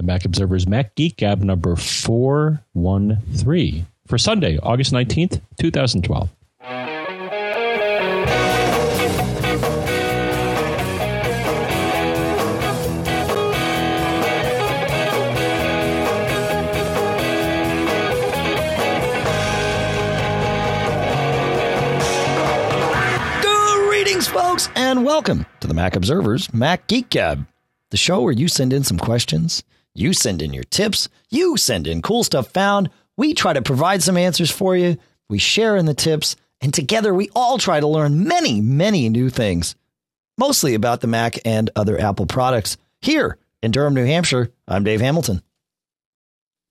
The Mac Observer's Mac Geek Gab number 413 for Sunday, August 19th, 2012. Greetings, folks, and welcome to the Mac Observer's Mac Geek Gab, the show where you send in some questions, you send in your tips, you send in cool stuff found, we try to provide some answers for you, we share in the tips, and together we all try to learn many, many new things, mostly about the Mac and other Apple products. Here in Durham, New Hampshire, I'm Dave Hamilton.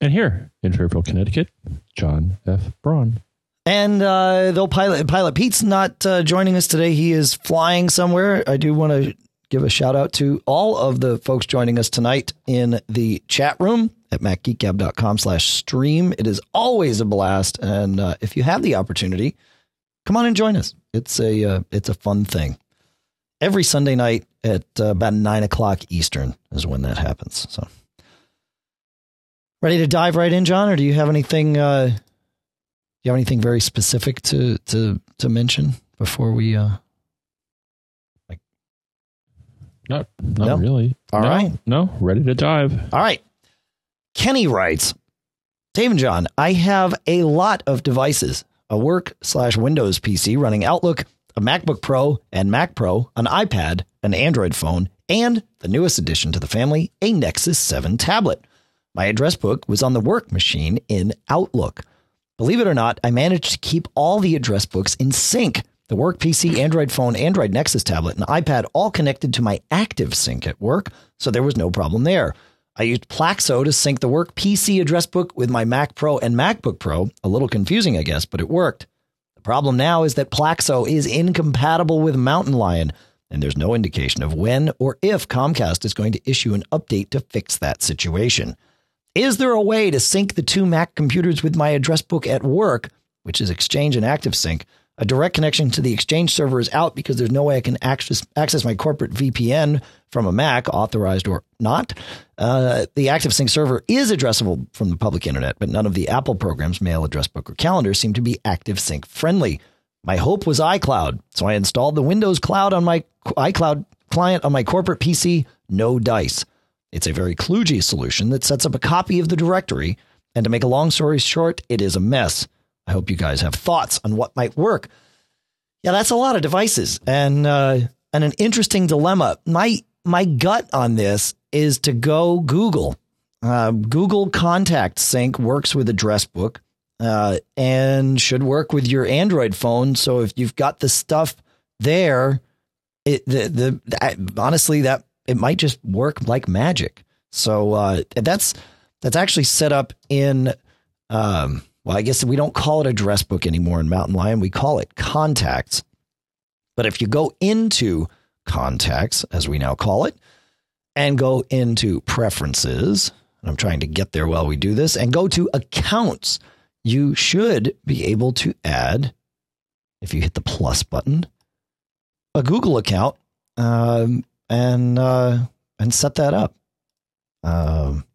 And here in Fairfield, Connecticut, John F. Braun. And uh, though pilot pilot Pete's not uh, joining us today, he is flying somewhere. I do want to give a shout out to all of the folks joining us tonight in the chat room at macgeekgab.com slash stream. It is always a blast, and uh, if you have the opportunity, come on and join us. It's a uh, it's a fun thing. Every Sunday night at uh, about nine o'clock Eastern is when that happens. So, ready to dive right in, John, or do you have anything? Uh, do you have anything very specific to to to mention before we uh like not not No? really. All no, right. No, ready to dive. All right. Kenny writes, Dave and John, I have a lot of devices, a work slash Windows PC running Outlook, a MacBook Pro and Mac Pro, an iPad, an Android phone, and the newest addition to the family, a Nexus 7 tablet. My address book was on the work machine in Outlook. Believe it or not, I managed to keep all the address books in sync. The work PC, Android phone, Android Nexus tablet, and iPad all connected to my active sync at work, so there was no problem there. I used Plaxo to sync the work PC address book with my Mac Pro and MacBook Pro. A little confusing, I guess, but it worked. The problem now is that Plaxo is incompatible with Mountain Lion, and there's no indication of when or if Comcast is going to issue an update to fix that situation. Is there a way to sync the two Mac computers with my address book at work, which is Exchange and ActiveSync? A direct connection to the Exchange server is out because there's no way I can access access my corporate VPN from a Mac, authorized or not. Uh, the ActiveSync server is addressable from the public internet, but none of the Apple programs, Mail, Address Book, or Calendar, seem to be ActiveSync friendly. My hope was iCloud, so I installed the Windows Cloud on my iCloud client on my corporate PC. No dice. It's a very kludgy solution that sets up a copy of the directory. And to make a long story short, it is a mess. I hope you guys have thoughts on what might work. Yeah, that's a lot of devices and uh, and an interesting dilemma. My my gut on this is to go Google. Uh, Google Contact Sync works with Address Book uh, and should work with your Android phone. So if you've got the stuff there, it the the honestly that it might just work like magic. So uh, that's that's actually set up in um, well, I guess we don't call it address book anymore in Mountain Lion. We call it contacts. But if you go into contacts, as we now call it, and go into preferences, and I'm trying to get there while we do this, and go to accounts, you should be able to add, if you hit the plus button, a Google account um, and uh, and set that up. Um,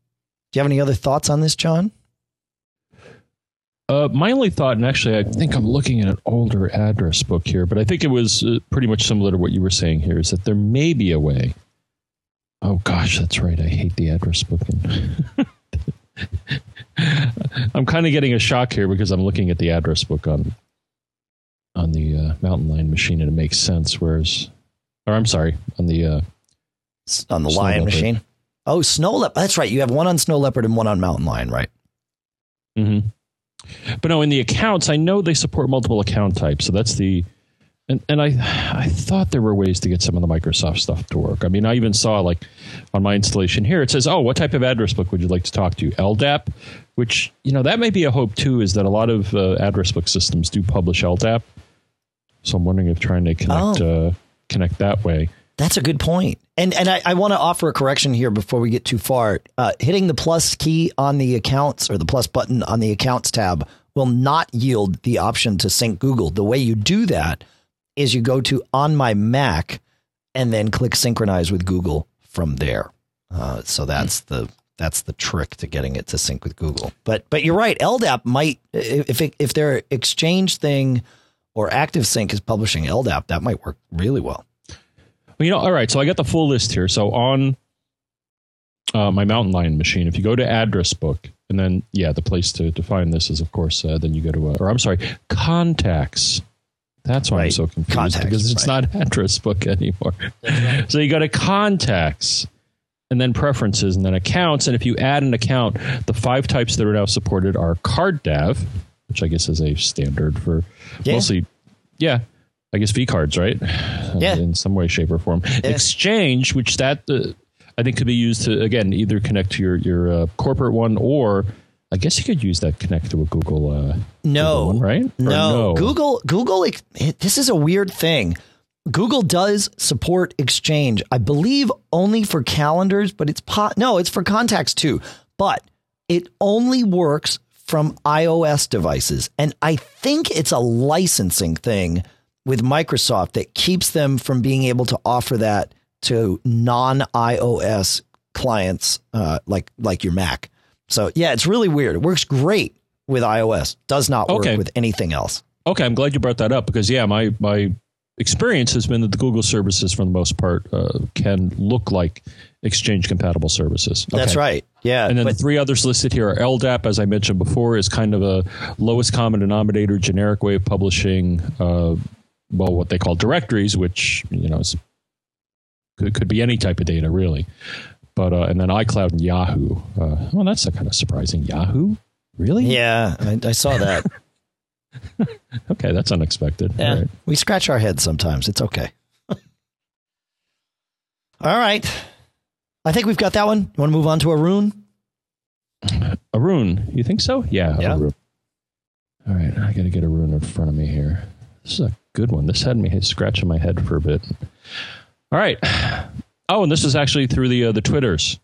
do you have any other thoughts on this, John? Uh, my only thought, and actually, I think I'm looking at an older address book here, but I think it was uh, pretty much similar to what you were saying here, is that there may be a way. Oh gosh, that's right. I hate the address book. I'm kind of getting a shock here because I'm looking at the address book on on the uh, Mountain Lion machine, and it makes sense. Whereas, or I'm sorry, on the uh, on the Lion Leopard. machine. Oh, Snow Leopard. That's right. You have one on Snow Leopard and one on Mountain Lion, right? hmm But no, in the accounts, I know they support multiple account types. So that's the, and, and I, I thought there were ways to get some of the Microsoft stuff to work. I mean, I even saw like on my installation here, it says, oh, what type of address book would you like to talk to? LDAP, which, you know, that may be a hope too, is that a lot of uh, address book systems do publish LDAP. So I'm wondering if trying to connect, Oh. uh, connect that way. That's a good point. And and I, I want to offer a correction here before we get too far. Uh, hitting the plus key on the accounts or the plus button on the accounts tab will not yield the option to sync Google. The way you do that is you go to on my Mac and then click synchronize with Google from there. Uh, so that's the that's the trick to getting it to sync with Google. But but you're right. LDAP might if it, if their Exchange thing or ActiveSync is publishing LDAP, that might work really well. Well, you know, all right. So I got the full list here. So on uh, my Mountain Lion machine, if you go to address book, and then yeah, the place to, to find this is of course uh, then you go to uh, or I'm sorry, contacts. That's why right. I'm so confused contacts, because it's right. not address book anymore. Right. So you go to contacts and then preferences and then accounts. And if you add an account, the five types that are now supported are card CardDAV, which I guess is a standard for yeah. mostly, yeah, I guess V cards, right? Yeah. In some way, shape, or form. Yeah. Exchange, which that uh, I think could be used to again either connect to your your uh, corporate one or I guess you could use that connect to a Google. Uh, no, Google one, right? No. no, Google. Google. This is a weird thing. Google does support Exchange, I believe, only for calendars, but it's po- no, it's for contacts too. But it only works from iOS devices, and I think it's a licensing thing with Microsoft that keeps them from being able to offer that to non iOS clients uh, like like your Mac. So yeah, it's really weird. It works great with iOS. Does not work okay. with anything else. Okay, I'm glad you brought that up because yeah, my my experience has been that the Google services, for the most part, uh, can look like Exchange compatible services. Okay. That's right. Yeah. And then the three others listed here are LDAP, as I mentioned before, is kind of a lowest common denominator, generic way of publishing. Uh, well, what they call directories, which you know is could, could be any type of data, really. But uh, and then iCloud and Yahoo. Uh, well, that's kind of surprising. Yahoo, really? Yeah, I, I saw that. okay, that's unexpected. Yeah, right. we scratch our heads sometimes. It's okay. All right, I think we've got that one. You want to move on to Arun? Arun, you think so? Yeah. Yeah. Arun. All right, I got to get Arun in front of me here. This is a good one. This had me scratching my head for a bit. All right. Oh, and this is actually through the uh, the Twitters.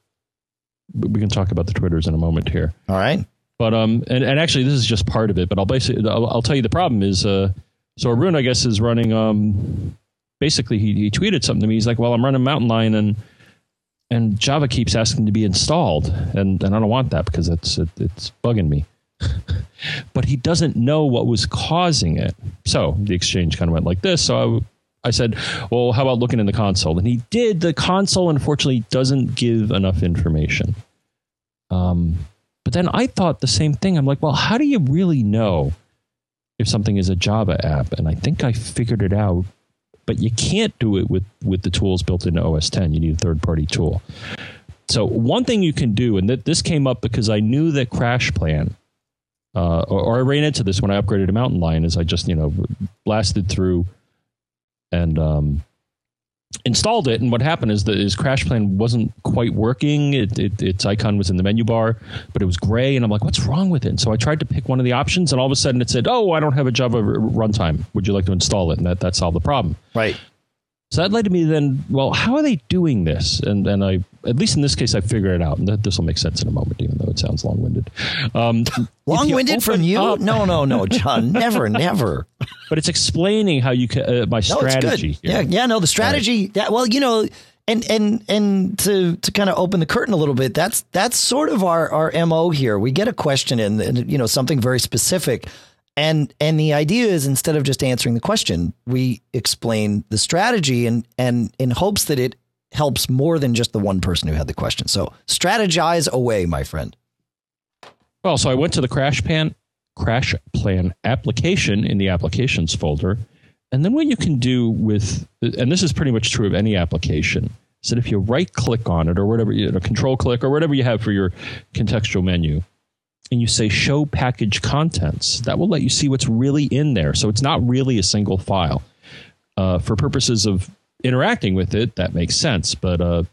We can talk about the Twitters in a moment here. All right. But um, and, and actually, this is just part of it. But I'll basically I'll, I'll tell you the problem is uh, so Arun I guess is running um, basically he he tweeted something to me. He's like, well, I'm running Mountain Lion and and Java keeps asking to be installed, and and I don't want that because it's it, it's bugging me. but he doesn't know what was causing it. So the exchange kind of went like this. So I I said, well, how about looking in the console? And he did. The console, unfortunately, doesn't give enough information. Um, but then I thought the same thing. I'm like, well, how do you really know if something is a Java app? And I think I figured it out. But you can't do it with, with the tools built into OS 10. You need a third party tool. So, one thing you can do, and th- this came up because I knew that CrashPlan, uh, or, or I ran into this when I upgraded a Mountain Lion, is I just, you know, blasted through and um, installed it. And what happened is that his CrashPlan wasn't quite working. It, it, its icon was in the menu bar, but it was gray. And I'm like, what's wrong with it? And so I tried to pick one of the options, and all of a sudden it said, oh, I don't have a Java runtime. Would you like to install it? And that, that solved the problem. Right. So that led to me then, well, how are they doing this? And and I, at least in this case, I figure it out. And that, this will make sense in a moment, even though it sounds long winded. Um, long winded from you? Up, no, no, no, John. never, never. But it's explaining how you can, uh, my strategy. No, yeah, yeah, no, the strategy. Right. That, well, you know, and and and to to kind of open the curtain a little bit, that's that's sort of our our mo here. We get a question in, and you know, something very specific and and the idea is instead of just answering the question, we explain the strategy and and in hopes that it helps more than just the one person who had the question. So strategize away, my friend. Well, so I went to the crash pan crash plan application in the applications folder. And then what you can do with and this is pretty much true of any application, is that if you right click on it or whatever you know, control click or whatever you have for your contextual menu, and you say show package contents, that will let you see what's really in there. So it's not really a single file. Uh, for purposes of interacting with it, that makes sense. But uh,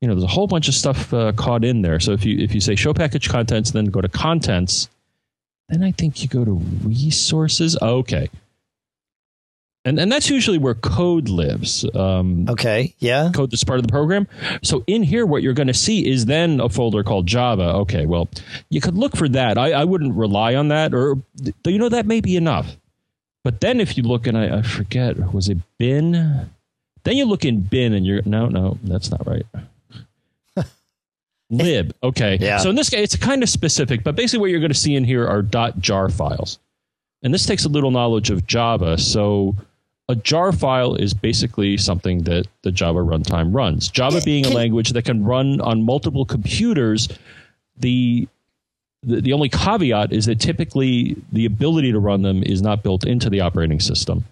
you know, there's a whole bunch of stuff uh, caught in there. So if you if you say show package contents, then go to contents, then I think you go to resources. Okay and and that's usually where code lives. Um, okay, yeah, code that's part of the program. So in here, what you're going to see is then a folder called Java. Okay, well, you could look for that. I, I wouldn't rely on that, or you know that may be enough. But then if you look, and I, I forget, was it bin? Then you look in bin, and you're no, no, that's not right. lib. Okay. Yeah. So in this case, it's kind of specific, but basically what you're going to see in here are .dot .jar files. And this takes a little knowledge of Java. So a jar file is basically something that the Java runtime runs. Java being a language that can run on multiple computers, the the, the only caveat is that typically the ability to run them is not built into the operating system,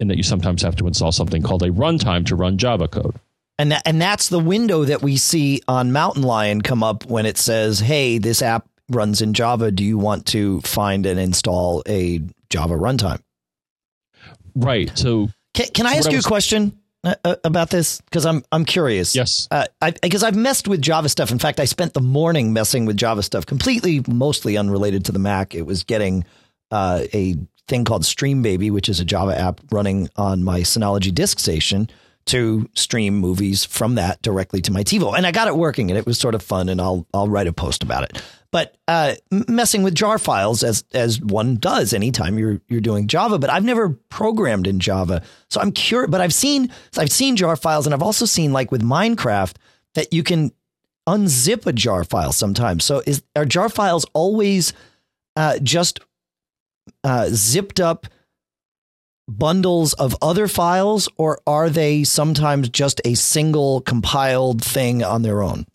and that you sometimes have to install something called a runtime to run Java code. And that, and that's the window that we see on Mountain Lion come up when it says, "Hey, this app runs in Java. Do you want to find and install a Java runtime?" Right. So Can, can I ask I you was- a question uh, uh, about this? Because I'm I'm curious. yes. Uh, I, because I've messed with Java stuff. In fact, I spent the morning messing with Java stuff, completely, mostly unrelated to the Mac. It was getting uh, a thing called StreamBaby, which is a Java app running on my Synology disk station to stream movies from that directly to my TiVo, and I got it working, and it was sort of fun. And I'll I'll write a post about it. But uh, messing with jar files as as one does anytime you're you're doing Java, but I've never programmed in Java, so I'm curious. But I've seen I've seen jar files, and I've also seen like with Minecraft that you can unzip a jar file sometimes. So is are jar files always uh, just uh, zipped up bundles of other files, or are they sometimes just a single compiled thing on their own?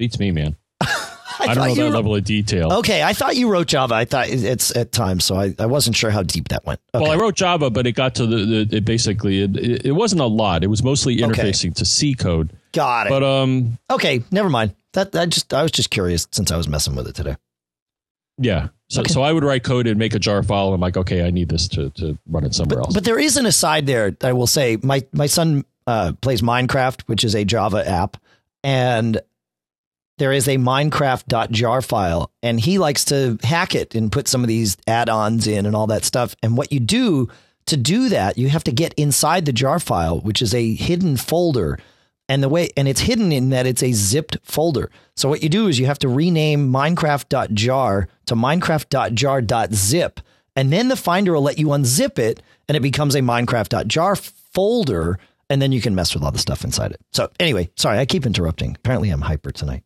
Beats me, man. I, thought don't know that wrote- level of detail. Okay, I thought you wrote Java. I thought it's at times, so I, I wasn't sure how deep that went. Okay. Well, I wrote Java, but it got to the, the it basically it, it, it wasn't a lot. It was mostly Okay. interfacing to C code. Got it. But um, okay, never mind. That I just I was just curious since I was messing with it today. yeah. So, Okay. so I would write code and make a jar file. I'm like, okay, I need this to, to run it somewhere else. But there is an aside there. I will say my my son uh, plays Minecraft, which is a Java app, and there is a Minecraft.jar file, and he likes to hack it and put some of these add-ons in and all that stuff. And what you do to do that, you have to get inside the jar file, which is a hidden folder. And the way and it's hidden in that it's a zipped folder. So what you do is you have to rename minecraft.jar to minecraft.jar.zip and then the finder will let you unzip it and it becomes a minecraft.jar folder and then you can mess with all the stuff inside it. So anyway, sorry, I keep interrupting. Apparently I'm hyper tonight.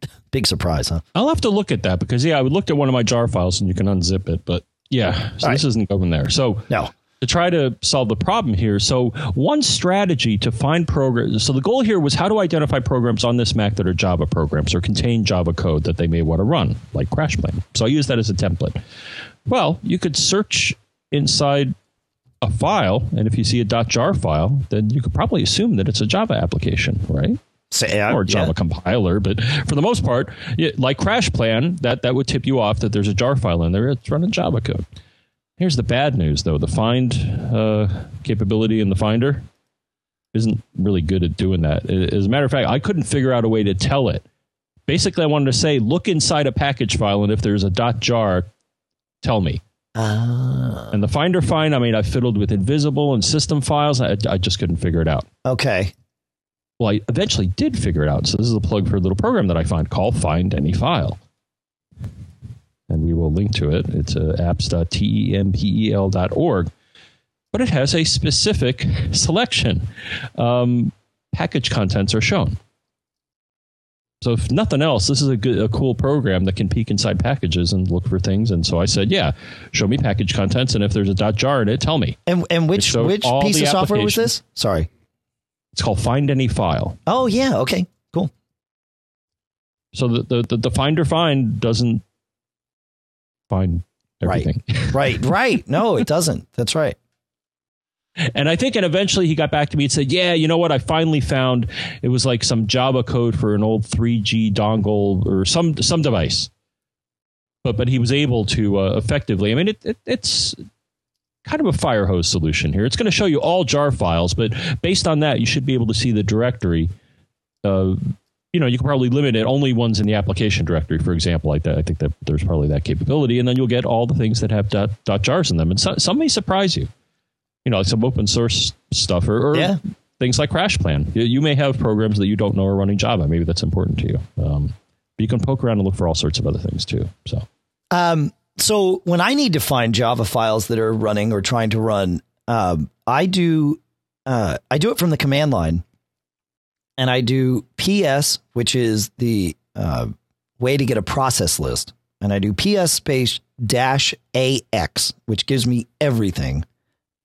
Big surprise, huh? I'll have to look at that because yeah, I looked at one of my jar files and you can unzip it, but yeah, so All this isn't going there. So No. to try to solve the problem here. So one strategy to find programs. So the goal here was how to identify programs on this Mac that are Java programs or contain Java code that they may want to run, like CrashPlan. So I use that as a template. Well, you could search inside a file, and if you see a .jar file, then you could probably assume that it's a Java application, right? Say, uh, or Java yeah. compiler. But for the most part, like CrashPlan, that that would tip you off that there's a jar file in there. It's running Java code. Here's the bad news, though: the find uh, capability in the Finder isn't really good at doing that. As a matter of fact, I couldn't figure out a way to tell it. Basically, I wanted to say, look inside a package file, and if there's a dot .jar, tell me. Ah, And the Finder find, I mean, I fiddled with Invisible and system files. I, I just couldn't figure it out. okay. Well, I eventually did figure it out. So this is a plug for a little program that I find called Find Any File. And we will link to it. It's uh, apps.tempel.org. But it has a specific selection. Um, package contents are shown. So if nothing else, this is a good, a cool program that can peek inside packages and look for things. And so I said, "Yeah, show me package contents, and if there's a .jar in it, tell me." And and which showed which piece of software was this? Sorry. It's called Find Any File. Oh yeah, okay. Cool. So the, the, the, the finder find doesn't find Right. everything. Right, right. No, it doesn't. That's right. And I think, and eventually he got back to me and said, yeah, you know what? I finally found it was like some Java code for an old 3G dongle or some, some device. But, but he was able to uh, effectively, I mean, it, it, it's kind of a fire hose solution here. It's going to show you all jar files, but based on that, you should be able to see the directory. Uh, you know, you can probably limit it only ones in the application directory, for example, like that. I think that there's probably that capability, and then you'll get all the things that have dot, dot jars in them, and so, some may surprise you. You know, like some open source stuff, or, or Yeah. things like CrashPlan. You, you may have programs that you don't know are running Java. Maybe that's important to you. Um, but you can poke around and look for all sorts of other things too. So Um, so when I need to find Java files that are running or trying to run, um, I do uh, I do it from the command line, and I do PS, which is the uh, way to get a process list, and I do PS space dash AX, which gives me everything.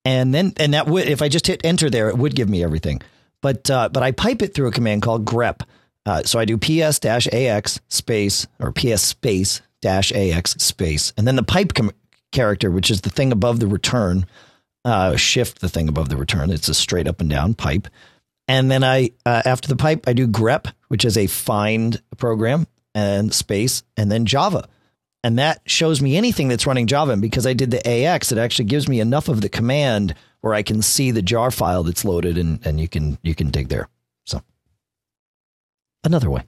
And then, and that would, if I just hit enter there, it would give me everything. But, uh, but I pipe it through a command called grep. Uh, so I do PS dash AX space or PS space dash AX space. And then the pipe com- character, which is the thing above the return, uh, shift the thing above the return. It's a straight up and down pipe. And then I, uh, after the pipe, I do grep, which is a find program and space, and then Java. And that shows me anything that's running Java. And because I did the AX, it actually gives me enough of the command where I can see the jar file that's loaded and, and you can you can dig there. So another way.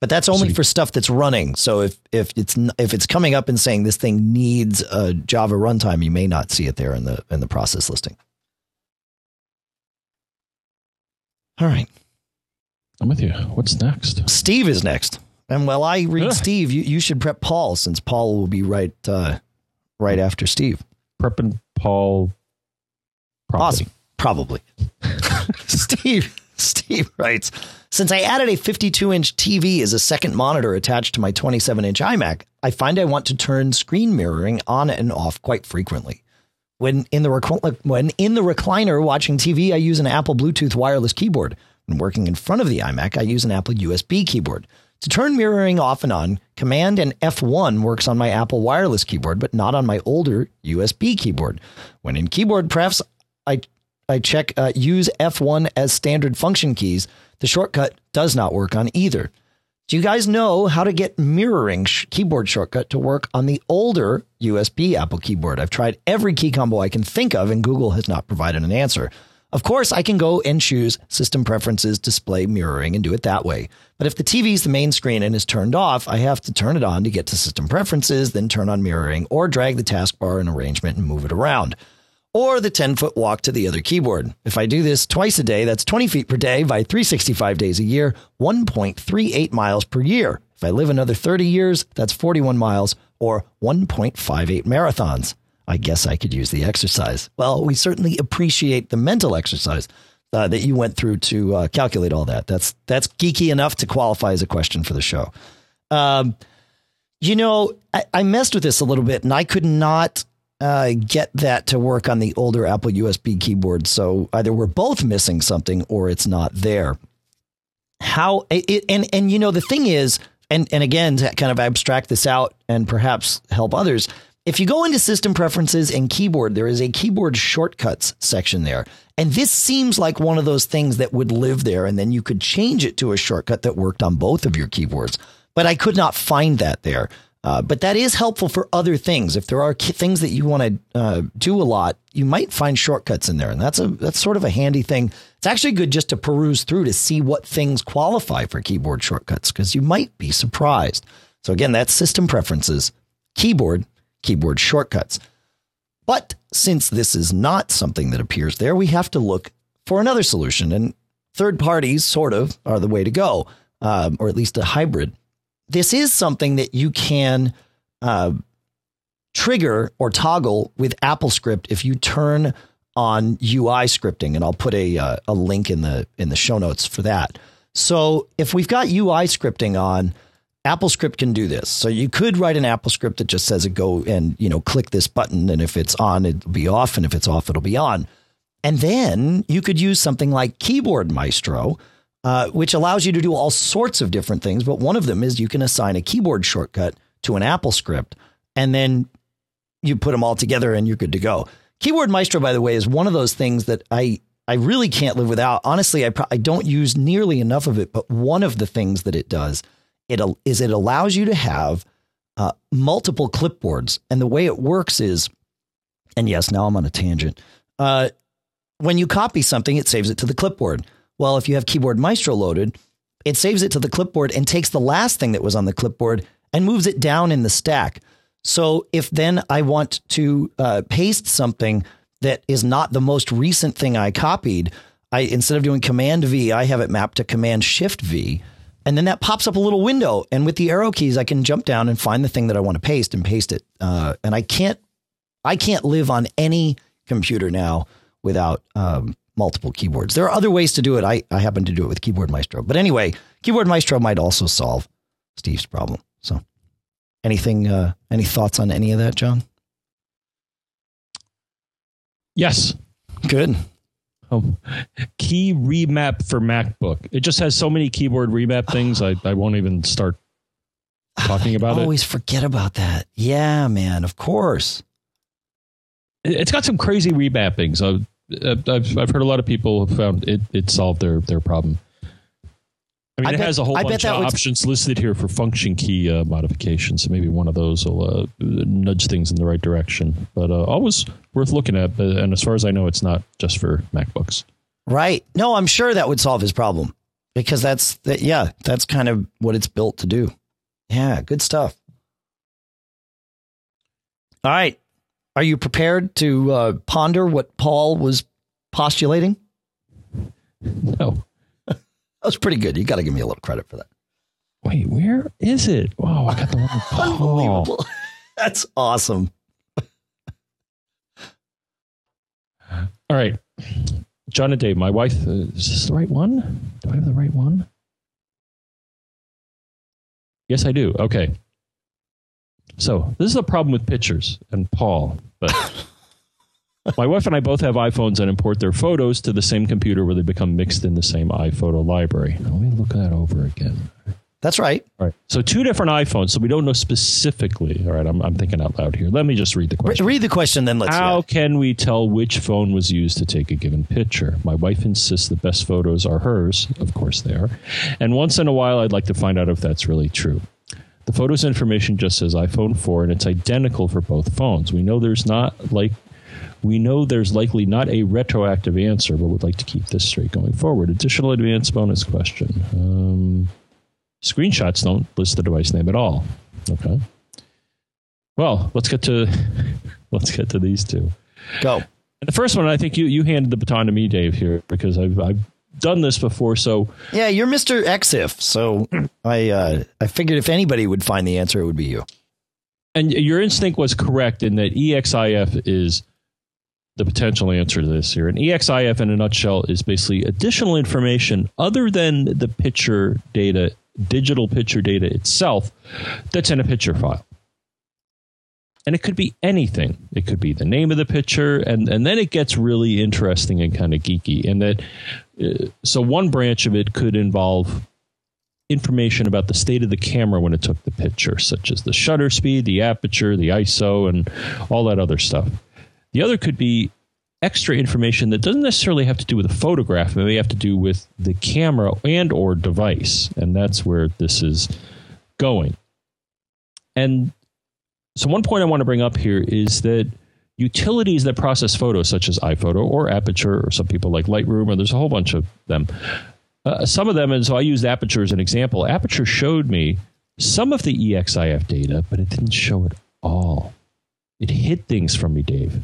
But that's only for stuff that's running. So if if it's if it's coming up and saying this thing needs a Java runtime, you may not see it there in the in the process listing. All right. I'm with you. What's next? Steve is next. And while I read Ugh. Steve, you, you should prep Paul since Paul will be right uh, right after Steve. Prepping Paul. Probably. Awesome. Probably. Steve. Steve writes, since I added a 52 inch TV as a second monitor attached to my 27 inch iMac, I find I want to turn screen mirroring on and off quite frequently. When in the rec- when in the recliner watching TV, I use an Apple Bluetooth wireless keyboard. When working in front of the iMac, I use an Apple USB keyboard. To turn mirroring off and on, Command and F1 works on my Apple wireless keyboard, but not on my older USB keyboard. When in keyboard prefs, I I check uh, use F1 as standard function keys. The shortcut does not work on either. Do you guys know how to get mirroring sh- keyboard shortcut to work on the older USB Apple keyboard? I've tried every key combo I can think of, and Google has not provided an answer. Of course, I can go and choose System Preferences, Display Mirroring, and do it that way. But if the TV is the main screen and is turned off, I have to turn it on to get to System Preferences, then turn on Mirroring, or drag the taskbar in arrangement and move it around. Or the 10 foot walk to the other keyboard. If I do this twice a day, that's 20 feet per day by 365 days a year, 1.38 miles per year. If I live another 30 years, that's 41 miles or 1.58 marathons. I guess I could use the exercise. Well, we certainly appreciate the mental exercise uh, that you went through to uh, calculate all that. That's that's geeky enough to qualify as a question for the show. Um, you know, I, I, messed with this a little bit, and I could not uh, get that to work on the older Apple USB keyboard. So either we're both missing something, or it's not there. How it, and and you know the thing is, and and again to kind of abstract this out and perhaps help others if you go into system preferences and keyboard, there is a keyboard shortcuts section there. And this seems like one of those things that would live there. And then you could change it to a shortcut that worked on both of your keyboards. But I could not find that there. Uh, but that is helpful for other things. If there are things that you want to uh, do a lot, you might find shortcuts in there, and that's a that's sort of a handy thing. It's actually good just to peruse through to see what things qualify for keyboard shortcuts because you might be surprised. So again, that's system preferences, keyboard, keyboard shortcuts. But since this is not something that appears there, we have to look for another solution. And third parties, sort of, are the way to go, um, or at least a hybrid. This is something that you can uh, trigger or toggle with AppleScript if you turn on UI scripting, and I'll put a uh, a link in the in the show notes for that. So if we've got UI scripting on, AppleScript can do this. So you could write an AppleScript that just says go and, you know, click this button and if it's on it'll be off and if it's off it'll be on. And then you could use something like Keyboard Maestro, uh, which allows you to do all sorts of different things, but one of them is you can assign a keyboard shortcut to an AppleScript and then you put them all together and you're good to go. Keyboard Maestro by the way is one of those things that I I really can't live without. Honestly, I, pro- I don't use nearly enough of it, but one of the things that it does it is it allows you to have uh, multiple clipboards, and the way it works is, and yes, now I'm on a tangent. Uh, when you copy something, it saves it to the clipboard. Well, if you have Keyboard Maestro loaded, it saves it to the clipboard and takes the last thing that was on the clipboard and moves it down in the stack. So if then I want to uh, paste something that is not the most recent thing I copied, I instead of doing Command V, I have it mapped to Command Shift V. And then that pops up a little window. And with the arrow keys, I can jump down and find the thing that I want to paste and paste it. Uh, and I can't, I can't live on any computer now without um, multiple keyboards. There are other ways to do it. I, I happen to do it with Keyboard Maestro. But anyway, Keyboard Maestro might also solve Steve's problem. So, anything, uh, any thoughts on any of that, John? Yes. Good. Um, KeyRemap4MacBook. It just has so many keyboard remap things. I, I won't even start talking about I it. always forget about that. Yeah, man. Of course. It's got some crazy remappings. I've, I've, I've heard a lot of people have found it, it solved their, their problem. I mean, I it bet- has a whole I bunch of options listed here for function key uh, modifications. So maybe one of those will uh, nudge things in the right direction. But uh, always worth looking at. And as far as I know, it's not just for MacBooks. Right. No, I'm sure that would solve his problem because that's that. Yeah, that's kind of what it's built to do. Yeah, good stuff. All right. Are you prepared to uh, ponder what Paul was postulating? No. That was pretty good. You got to give me a little credit for that. Wait, where is it? Wow, I got the wrong Paul. Unbelievable. That's awesome. All right. John and Dave, my wife, uh, is this the right one? Do I have the right one? Yes, I do. Okay. So, this is a problem with pictures and Paul, but my wife and I both have iPhones and import their photos to the same computer where they become mixed in the same iPhoto library. Now, let me look that over again. That's right. All right. So, two different iPhones, so we don't know specifically. All right, I'm, I'm thinking out loud here. Let me just read the question. read the question, then let's. How can we tell which phone was used to take a given picture? My wife insists the best photos are hers. Of course they are. And once in a while, I'd like to find out if that's really true. The photos information just says iPhone 4, and it's identical for both phones. We know there's not like. We know there's likely not a retroactive answer, but would like to keep this straight going forward. Additional advanced bonus question. Um, screenshots don't list the device name at all. Okay. Well, let's get to let's get to these two. Go. And the first one, I think you you handed the baton to me, Dave, here because I've I've done this before. So Yeah, you're Mr. Exif. so I uh, I figured if anybody would find the answer, it would be you. and your instinct was correct in that EXIF is the potential answer to this here. And EXIF, in a nutshell, is basically additional information other than the picture data, digital picture data itself, that's in a picture file. And it could be anything. It could be the name of the picture, and, and then it gets really interesting and kind of geeky. And that, uh, so one branch of it could involve information about the state of the camera when it took the picture, such as the shutter speed, the aperture, the ISO, and all that other stuff. The other could be extra information that doesn't necessarily have to do with the photograph, it may have to do with the camera and or device, and that's where this is going. And so one point I want to bring up here is that utilities that process photos, such as iPhoto or Aperture, or some people like Lightroom, or there's a whole bunch of them. Uh, some of them, and so I used Aperture as an example. Aperture showed me some of the EXIF data, but it didn't show it all. It hid things from me, Dave.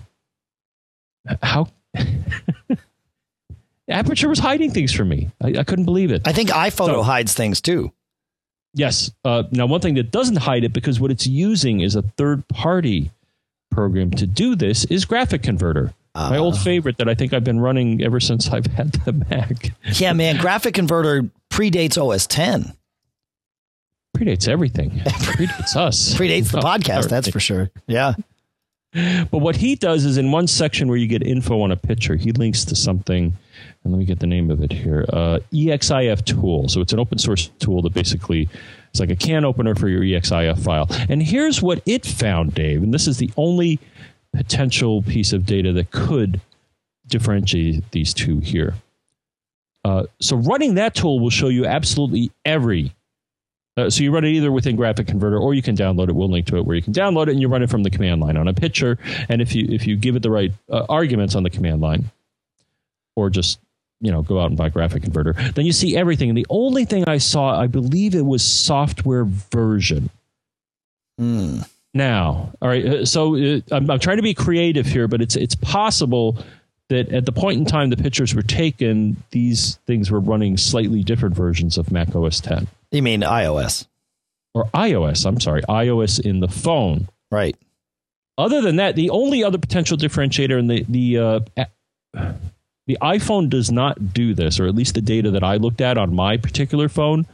How? Aperture was hiding things from me. I, I couldn't believe it. I think iPhoto So- hides things too. Yes. Uh, now, one thing that doesn't hide it because what it's using is a third party program to do this is GraphicConverter. My old favorite that I think I've been running ever since I've had the Mac. Yeah, man, GraphicConverter predates OS 10. Predates everything. Predates us. Predates the podcast, that's for sure. Yeah. But what he does is in one section where you get info on a picture, he links to something, and let me get the name of it here uh, ExifTool. So it's an open source tool that basically it's like a can opener for your EXIF file. And here's what it found, Dave, and this is the only potential piece of data that could differentiate these two here. Uh, so running that tool will show you absolutely every uh, so you run it either within GraphicConverter or you can download it. We'll link to it where you can download it and you run it from the command line on a picture. And if you if you give it the right uh, arguments on the command line, or just you know go out and buy GraphicConverter, then you see everything. And the only thing I saw, I believe it was software version. Hmm. Now, all right. uh, So uh, I'm, I'm trying to be creative here, but it's it's possible that at the point in time the pictures were taken, these things were running slightly different versions of Mac OS 10 You mean iOS? or iOS. I'm sorry, iOS in the phone. Right. Other than that, the only other potential differentiator in the the uh, The iPhone does not do this, or at least the data that I looked at on my particular phone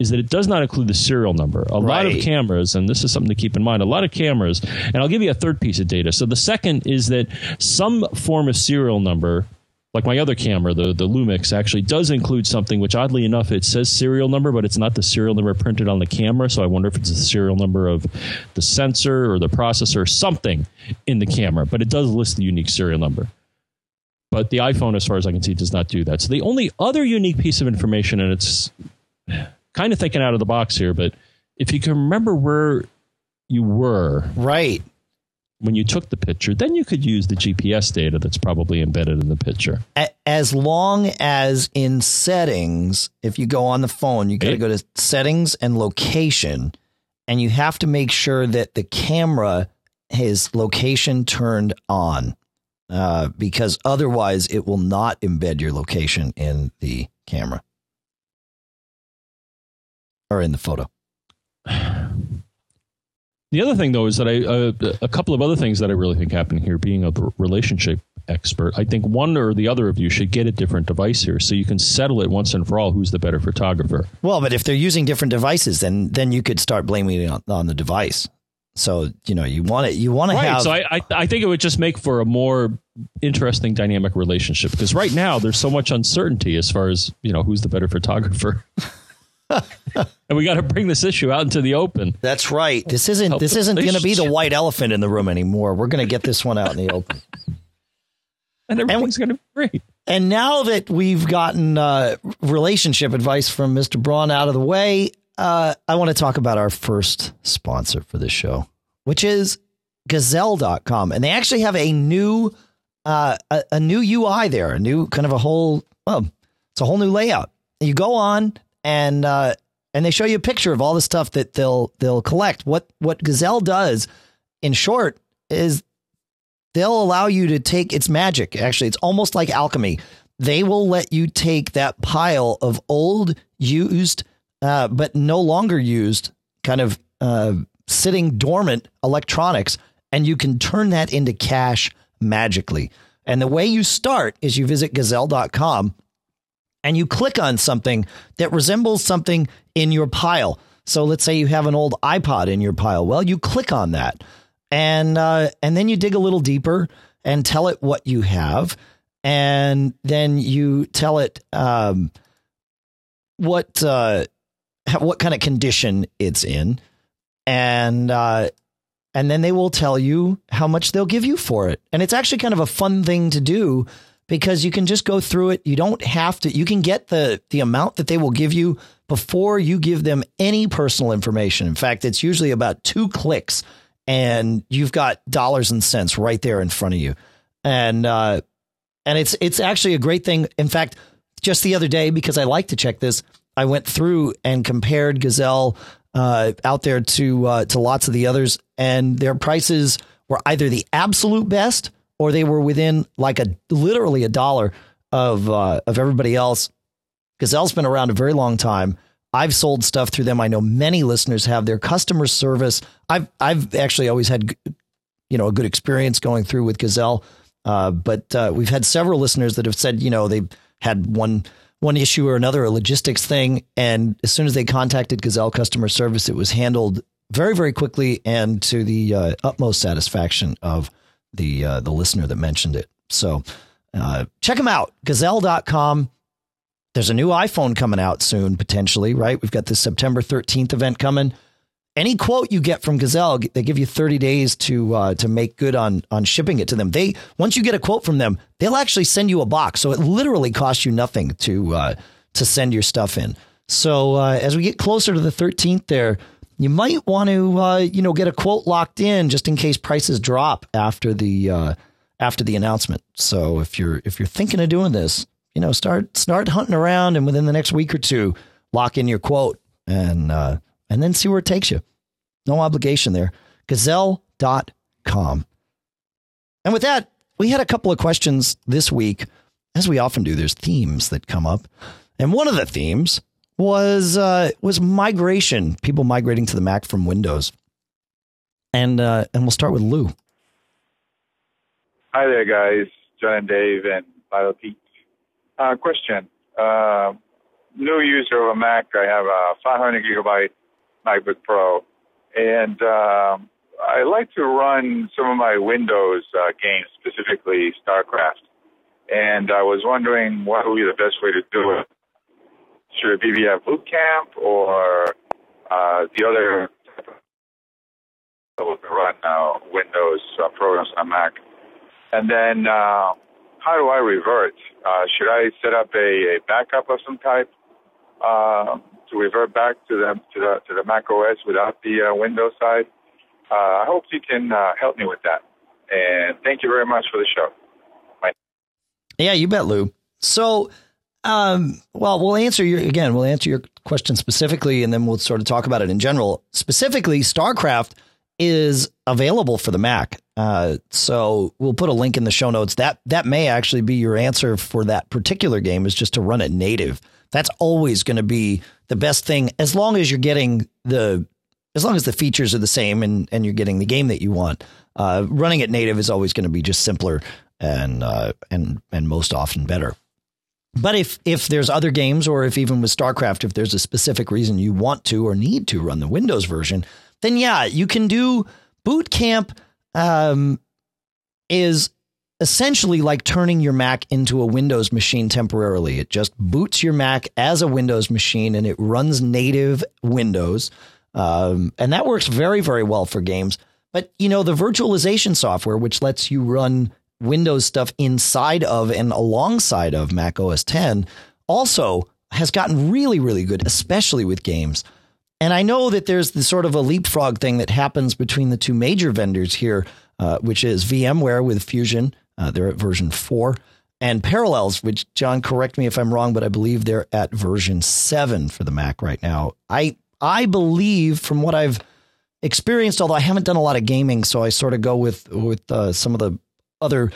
is that it does not include the serial number. A lot of cameras, and this is something to keep in mind, a lot of cameras, and I'll give you a third piece of data. So the second is that some form of serial number, like my other camera, the, the Lumix, actually does include something which oddly enough it says serial number, but it's not the serial number printed on the camera. So I wonder if it's the serial number of the sensor or the processor, something in the camera, but it does list the unique serial number. But the iPhone, as far as I can see, does not do that. So the only other unique piece of information, and it's kind of thinking out of the box here, but if you can remember where you were Right. when you took the picture, then you could use the GPS data that's probably embedded in the picture. As long as in settings, if you go on the phone, you got to go to settings and location, and you have to make sure that the camera has location turned on, uh, because otherwise it will not embed your location in the camera or in the photo. The other thing, though, is that I uh, a couple of other things that I really think happen here. Being a relationship expert, I think one or the other of you should get a different device here, so you can settle it once and for all who's the better photographer. Well, but if they're using different devices, then then you could start blaming it on, on the device. So you know you want it. You want to Right. have. So I, I I think it would just make for a more interesting dynamic relationship because right now there's so much uncertainty as far as you know who's the better photographer. and we got to bring this issue out into the open. That's right. This isn't Help this isn't going to be the white elephant in the room anymore. We're going to get this one out in the open. And everything's going to be great. And now that we've gotten uh, relationship advice from Mr. Braun out of the way, uh, I want to talk about our first sponsor for this show, which is Gazelle.com. And they actually have a new uh, a, a new UI there, a new kind of a whole well, it's a whole new layout. You go on and uh, and they show you a picture of all the stuff that they'll they'll collect. What what Gazelle does, in short, is they'll allow you to take it's magic actually it's almost like alchemy they will let you take that pile of old used uh, but no longer used kind of uh, sitting dormant electronics and you can turn that into cash magically and the way you start is you visit gazelle.com and you click on something that resembles something in your pile. So let's say you have an old iPod in your pile. Well, you click on that, and uh, and then you dig a little deeper and tell it what you have, and then you tell it um, what uh, what kind of condition it's in, and uh, and then they will tell you how much they'll give you for it. And it's actually kind of a fun thing to do because you can just go through it. You don't have to. You can get the the amount that they will give you before you give them any personal information. In fact, it's usually about two clicks, and you've got dollars and cents right there in front of you. And uh, and it's it's actually a great thing. In fact, just the other day, because I like to check this, I went through and compared Gazelle uh, out there to uh, to lots of the others, and their prices were either the absolute best or they were within like a literally a dollar of uh, of everybody else. Gazelle's been around a very long time. I've sold stuff through them. I know many listeners have their customer service. I've I've actually always had you know a good experience going through with Gazelle. Uh, but uh, we've had several listeners that have said, you know, they've had one one issue or another, a logistics thing, and as soon as they contacted Gazelle customer service, it was handled very very quickly and to the uh, utmost satisfaction of the uh, the listener that mentioned it. So uh, check them out, Gazelle.com. There's a new iPhone coming out soon, potentially, right? We've got this September 13th event coming any quote you get from Gazelle, they give you 30 days to uh, to make good on on shipping it to them. They once you get a quote from them, they'll actually send you a box, so it literally costs you nothing to uh, to send your stuff in. So uh, as we get closer to the 13th, there you might want to uh, you know get a quote locked in just in case prices drop after the uh, after the announcement. So if you're if you're thinking of doing this, you know start start hunting around, and within the next week or two, lock in your quote and uh, and then see where it takes you. No obligation there. Gazelle.com. And with that, we had a couple of questions this week. As we often do, there's themes that come up. And one of the themes was uh, was migration, people migrating to the Mac from Windows. And uh, and we'll start with Lou. Hi there, guys. John and Dave, and Lilo Pete. Uh, question. Uh, new user of a Mac. I have a 500 gigabyte MacBook Pro, and um, I like to run some of my Windows uh, games, specifically StarCraft. And I was wondering what would be the best way to do it. Should it be via Boot Camp or uh, the other that run uh, Windows uh, programs on Mac? And then uh, how do I revert? Uh, should I set up a, a backup of some type uh, to revert back to the to the to the Mac OS without the uh, Windows side? Uh, I hope you can uh, help me with that. And thank you very much for the show. Bye. Yeah, you bet, Lou. So, um, well, we'll answer your again. We'll answer your question specifically, and then we'll sort of talk about it in general. Specifically, StarCraft is available for the Mac. Uh, so we'll put a link in the show notes. That that may actually be your answer for that particular game is just to run it native. That's always going to be the best thing as long as you're getting the as long as the features are the same and and you're getting the game that you want. Uh, running it native is always going to be just simpler and uh, and and most often better. But if if there's other games or if even with StarCraft, if there's a specific reason you want to or need to run the Windows version, then yeah, you can do Boot Camp. Um, is essentially like turning your Mac into a Windows machine temporarily. It just boots your Mac as a Windows machine and it runs native Windows. Um, and that works very, very well for games. But, you know, the virtualization software, which lets you run Windows stuff inside of and alongside of Mac OS 10, also has gotten really, really good, especially with games. And I know that there's the sort of a leapfrog thing that happens between the two major vendors here, uh, which is VMware with Fusion. Uh, they're at version four, and Parallels, which John, correct me if I'm wrong, but I believe they're at version seven for the Mac right now. I I believe from what I've experienced, although I haven't done a lot of gaming, so I sort of go with with uh, some of the other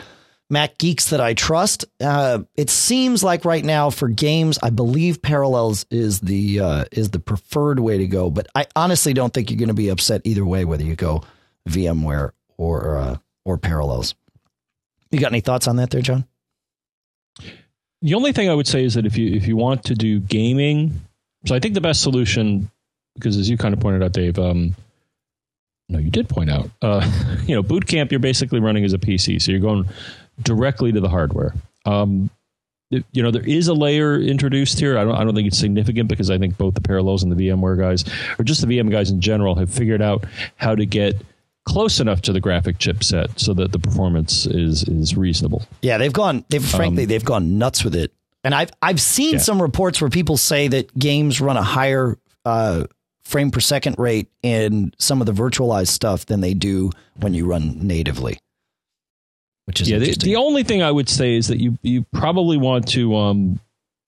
Mac geeks that I trust. Uh, it seems like right now for games, I believe Parallels is the uh, is the preferred way to go. But I honestly don't think you're going to be upset either way, whether you go VMware or uh, or Parallels. You got any thoughts on that, there, John? The only thing I would say is that if you if you want to do gaming, so I think the best solution, because as you kind of pointed out, Dave, um, no, you did point out, uh, you know, Boot Camp, you're basically running as a PC, so you're going directly to the hardware. Um, you know, there is a layer introduced here. I don't, I don't think it's significant because I think both the Parallels and the VMware guys, or just the VM guys in general, have figured out how to get close enough to the graphic chipset so that the performance is is reasonable. Yeah, they've gone. They've frankly um, they've gone nuts with it. And I've I've seen yeah. some reports where people say that games run a higher uh, frame per second rate in some of the virtualized stuff than they do when you run natively which is yeah. The, the, only thing I would say is that you you probably want to um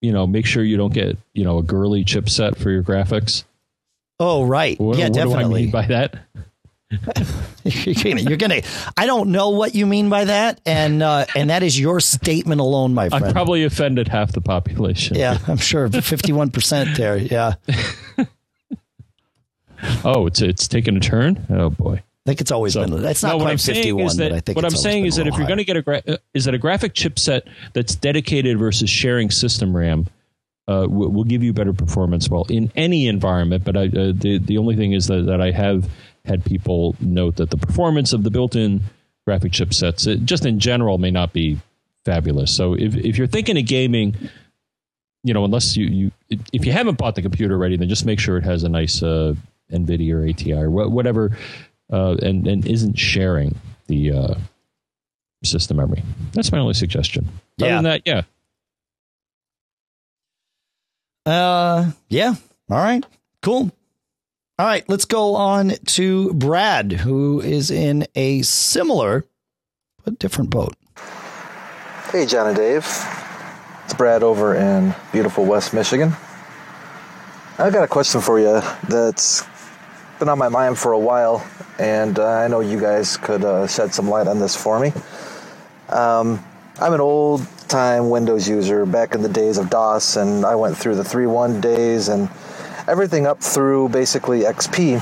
you know make sure you don't get you know a girly chipset for your graphics. Oh right, what, yeah, what definitely. Do I mean by that? you're, gonna, you're gonna. I don't know what you mean by that, and uh, and that is your statement alone, my friend. I probably offended half the population. Yeah, I'm sure, fifty one percent there. Yeah. oh, it's it's taken a turn. Oh boy. I think it's always so, been. It's not no, quite fifty one, but I think what I'm saying is that if you're going to get a gra- is that a graphic chipset that's dedicated versus sharing system RAM. Uh, will, will give you better performance well in any environment. But I, uh, the the only thing is that, that I have had people note that the performance of the built-in graphic chipsets, it, just in general, may not be fabulous. So if if you're thinking of gaming, you know, unless you you if you haven't bought the computer already, then just make sure it has a nice uh, NVIDIA or ATI or whatever uh, and and isn't sharing the uh, system memory. That's my only suggestion. Other yeah. than that, yeah. Uh, yeah. All right. Cool. All right. Let's go on to Brad, who is in a similar but different boat. Hey, John and Dave. It's Brad over in beautiful West Michigan. I've got a question for you that's been on my mind for a while, and uh, I know you guys could uh, shed some light on this for me. Um, I'm an old time Windows user back in the days of DOS, and I went through the 3.1 days and everything up through basically XP.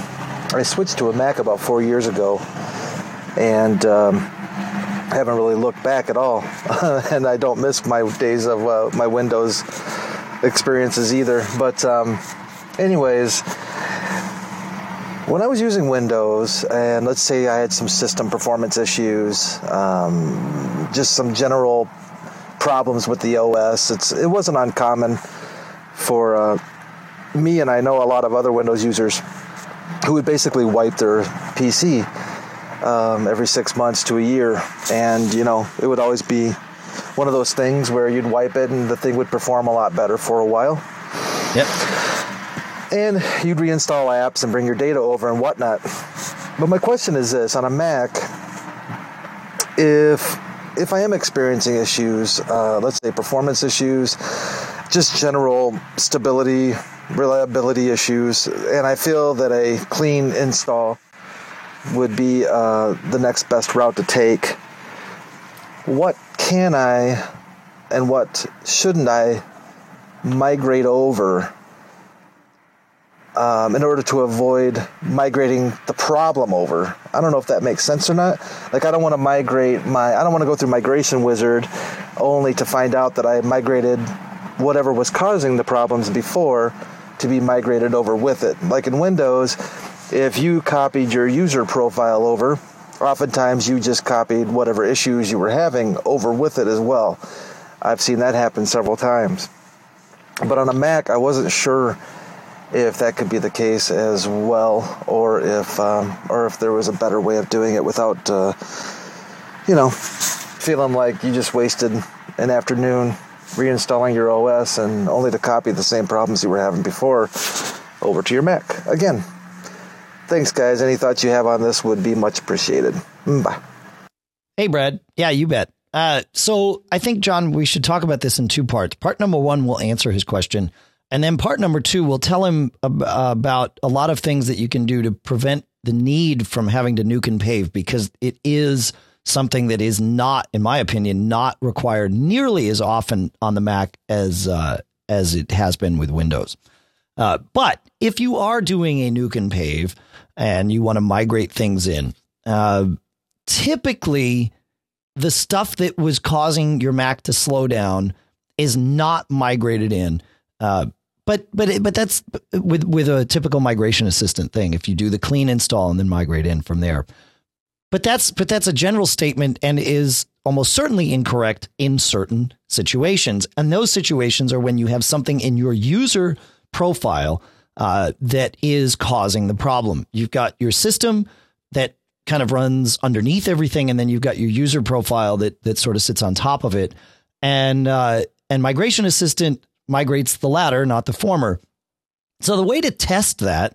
I switched to a Mac about four years ago, and um, haven't really looked back at all, and I don't miss my days of uh, my Windows experiences either. But, um, anyways, when I was using Windows, and let's say I had some system performance issues, um, just some general problems with the OS, it's it wasn't uncommon for uh, me, and I know a lot of other Windows users who would basically wipe their PC um, every six months to a year. And, you know, it would always be one of those things where you'd wipe it and the thing would perform a lot better for a while. Yep. And you'd reinstall apps and bring your data over and whatnot. But my question is this on a Mac, if if I am experiencing issues, uh, let's say performance issues, just general stability, reliability issues, and I feel that a clean install would be uh, the next best route to take. What can I and what shouldn't I migrate over um, in order to avoid migrating the problem over? I don't know if that makes sense or not. Like, I don't want to migrate my, I don't want to go through Migration Wizard only to find out that I migrated whatever was causing the problems before to be migrated over with it. Like in Windows, if you copied your user profile over, oftentimes you just copied whatever issues you were having over with it as well. I've seen that happen several times. But on a Mac, I wasn't sure if that could be the case as well, or if um, or if there was a better way of doing it without, uh, you know, feeling like you just wasted an afternoon reinstalling your OS and only to copy the same problems you were having before over to your Mac again. Thanks, guys. Any thoughts you have on this would be much appreciated. Mm, bye. Hey, Brad. Yeah, you bet. Uh, so I think, John, we should talk about this in two parts. Part number one will answer his question. And then part number two will tell him ab- about a lot of things that you can do to prevent the need from having to nuke and pave because it is something that is not, in my opinion, not required nearly as often on the Mac as uh, as it has been with Windows. Uh, but if you are doing a nuke and pave and you want to migrate things in, uh, typically the stuff that was causing your Mac to slow down is not migrated in. Uh, but but but that's with with a typical migration assistant thing. If you do the clean install and then migrate in from there, but that's but that's a general statement and is almost certainly incorrect in certain situations. And those situations are when you have something in your user profile uh, that is causing the problem. You've got your system that kind of runs underneath everything, and then you've got your user profile that that sort of sits on top of it. And uh, and migration assistant migrates the latter, not the former. So the way to test that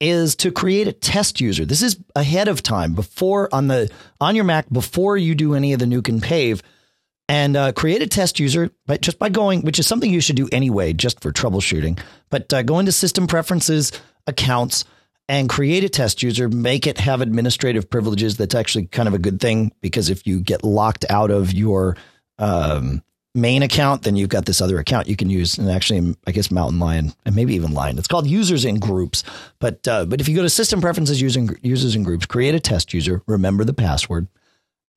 is to create a test user. This is ahead of time before on the on your Mac before you do any of the nuke and pave. And uh, create a test user but just by going which is something you should do anyway just for troubleshooting but uh, go into system preferences accounts and create a test user. Make it have administrative privileges. That's actually kind of a good thing because if you get locked out of your um, main account, then you've got this other account you can use. And actually, I guess Mountain Lion and maybe even Lion. It's called users in groups. But uh, but if you go to system preferences using users in groups, create a test user, remember the password,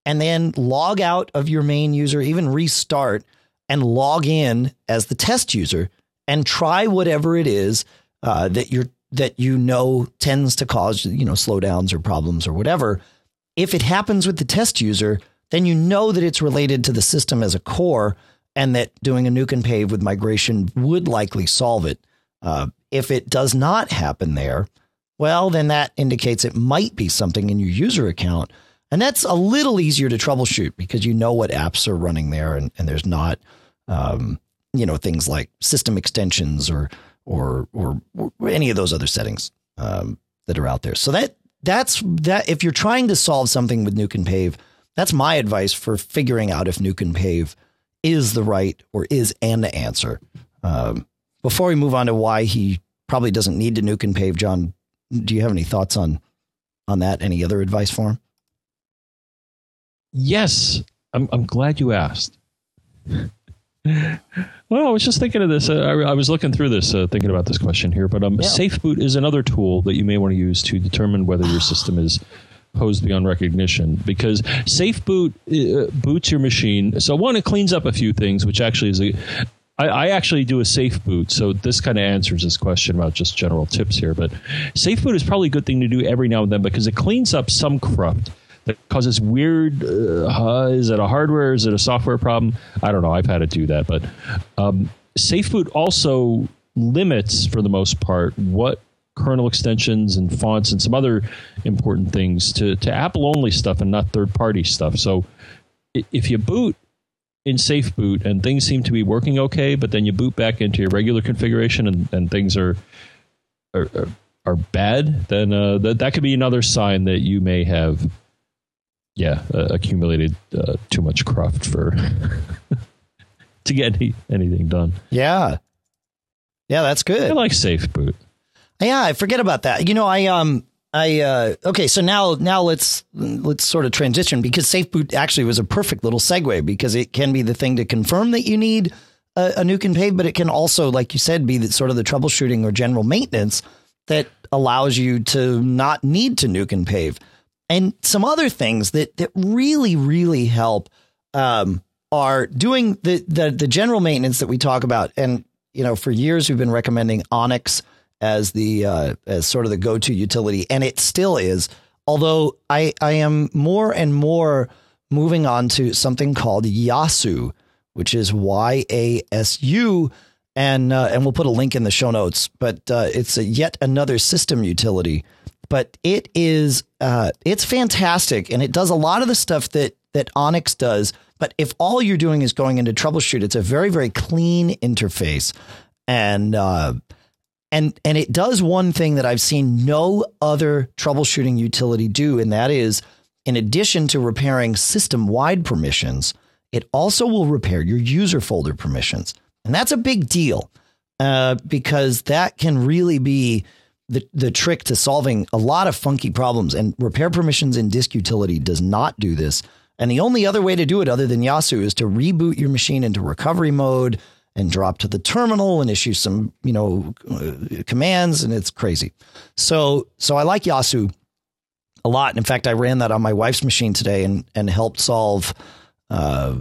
and then log out of your main user, even restart and log in as the test user and try whatever it is uh, that you're that you know tends to cause you know slowdowns or problems or whatever. If it happens with the test user, then you know that it's related to the system as a core and that doing a nuke and pave with migration would likely solve it. Uh, if it does not happen there, well, then that indicates it might be something in your user account. And that's a little easier to troubleshoot because you know what apps are running there and, and there's not, um, you know, things like system extensions or, or, or, or any of those other settings um, that are out there. So that, that's that. If you're trying to solve something with nuke and pave, that's my advice for figuring out if nuke and pave is the right or is an answer. Um, before we move on to why he probably doesn't need to nuke and pave, John, do you have any thoughts on on that? Any other advice for him? Yes, I'm. I'm glad you asked. well, I was just thinking of this. Uh, I, I, was looking through this, uh, thinking about this question here. But um, yeah. SafeBoot is another tool that you may want to use to determine whether your system is posed beyond recognition because safe boot uh, boots your machine. So one, it cleans up a few things, which actually is a. I, I actually do a safe boot, so this kind of answers this question about just general tips here. But safe boot is probably a good thing to do every now and then because it cleans up some corrupt that causes weird. Uh, is it a hardware? Is it a software problem? I don't know. I've had to do that, but um, SafeBoot also limits, for the most part, what kernel extensions and fonts and some other important things to, to Apple only stuff and not third party stuff. So if you boot in safe boot and things seem to be working okay, but then you boot back into your regular configuration and, and things are, are, are bad, then uh, that, that could be another sign that you may have, yeah, uh, accumulated uh, too much cruft for to get any, anything done. Yeah. Yeah, that's good. I like safe boot. Yeah, I forget about that. You know, I um I uh okay, so now now let's let's sort of transition because safe boot actually was a perfect little segue because it can be the thing to confirm that you need a, a nuke and pave, but it can also, like you said, be the, sort of the troubleshooting or general maintenance that allows you to not need to nuke and pave. And some other things that that really, really help um are doing the, the the general maintenance that we talk about. And you know, for years we've been recommending Onyx as the uh, as sort of the go to utility, and it still is. Although I I am more and more moving on to something called Yasu, which is Y A S U, and uh, and we'll put a link in the show notes. But uh, it's a yet another system utility. But it is uh, it's fantastic, and it does a lot of the stuff that that Onyx does but if all you're doing is going into troubleshoot, it's a very, very clean interface. And, uh, and, and it does one thing that I've seen no other troubleshooting utility do. And that is in addition to repairing system wide permissions, it also will repair your user folder permissions. And that's a big deal uh, because that can really be the, the trick to solving a lot of funky problems. And repair permissions in disk utility does not do this. And the only other way to do it other than Yasu is to reboot your machine into recovery mode and drop to the terminal and issue some, you know, uh, commands and it's crazy. So, so I like Yasu a lot. In fact, I ran that on my wife's machine today and, and helped solve, uh,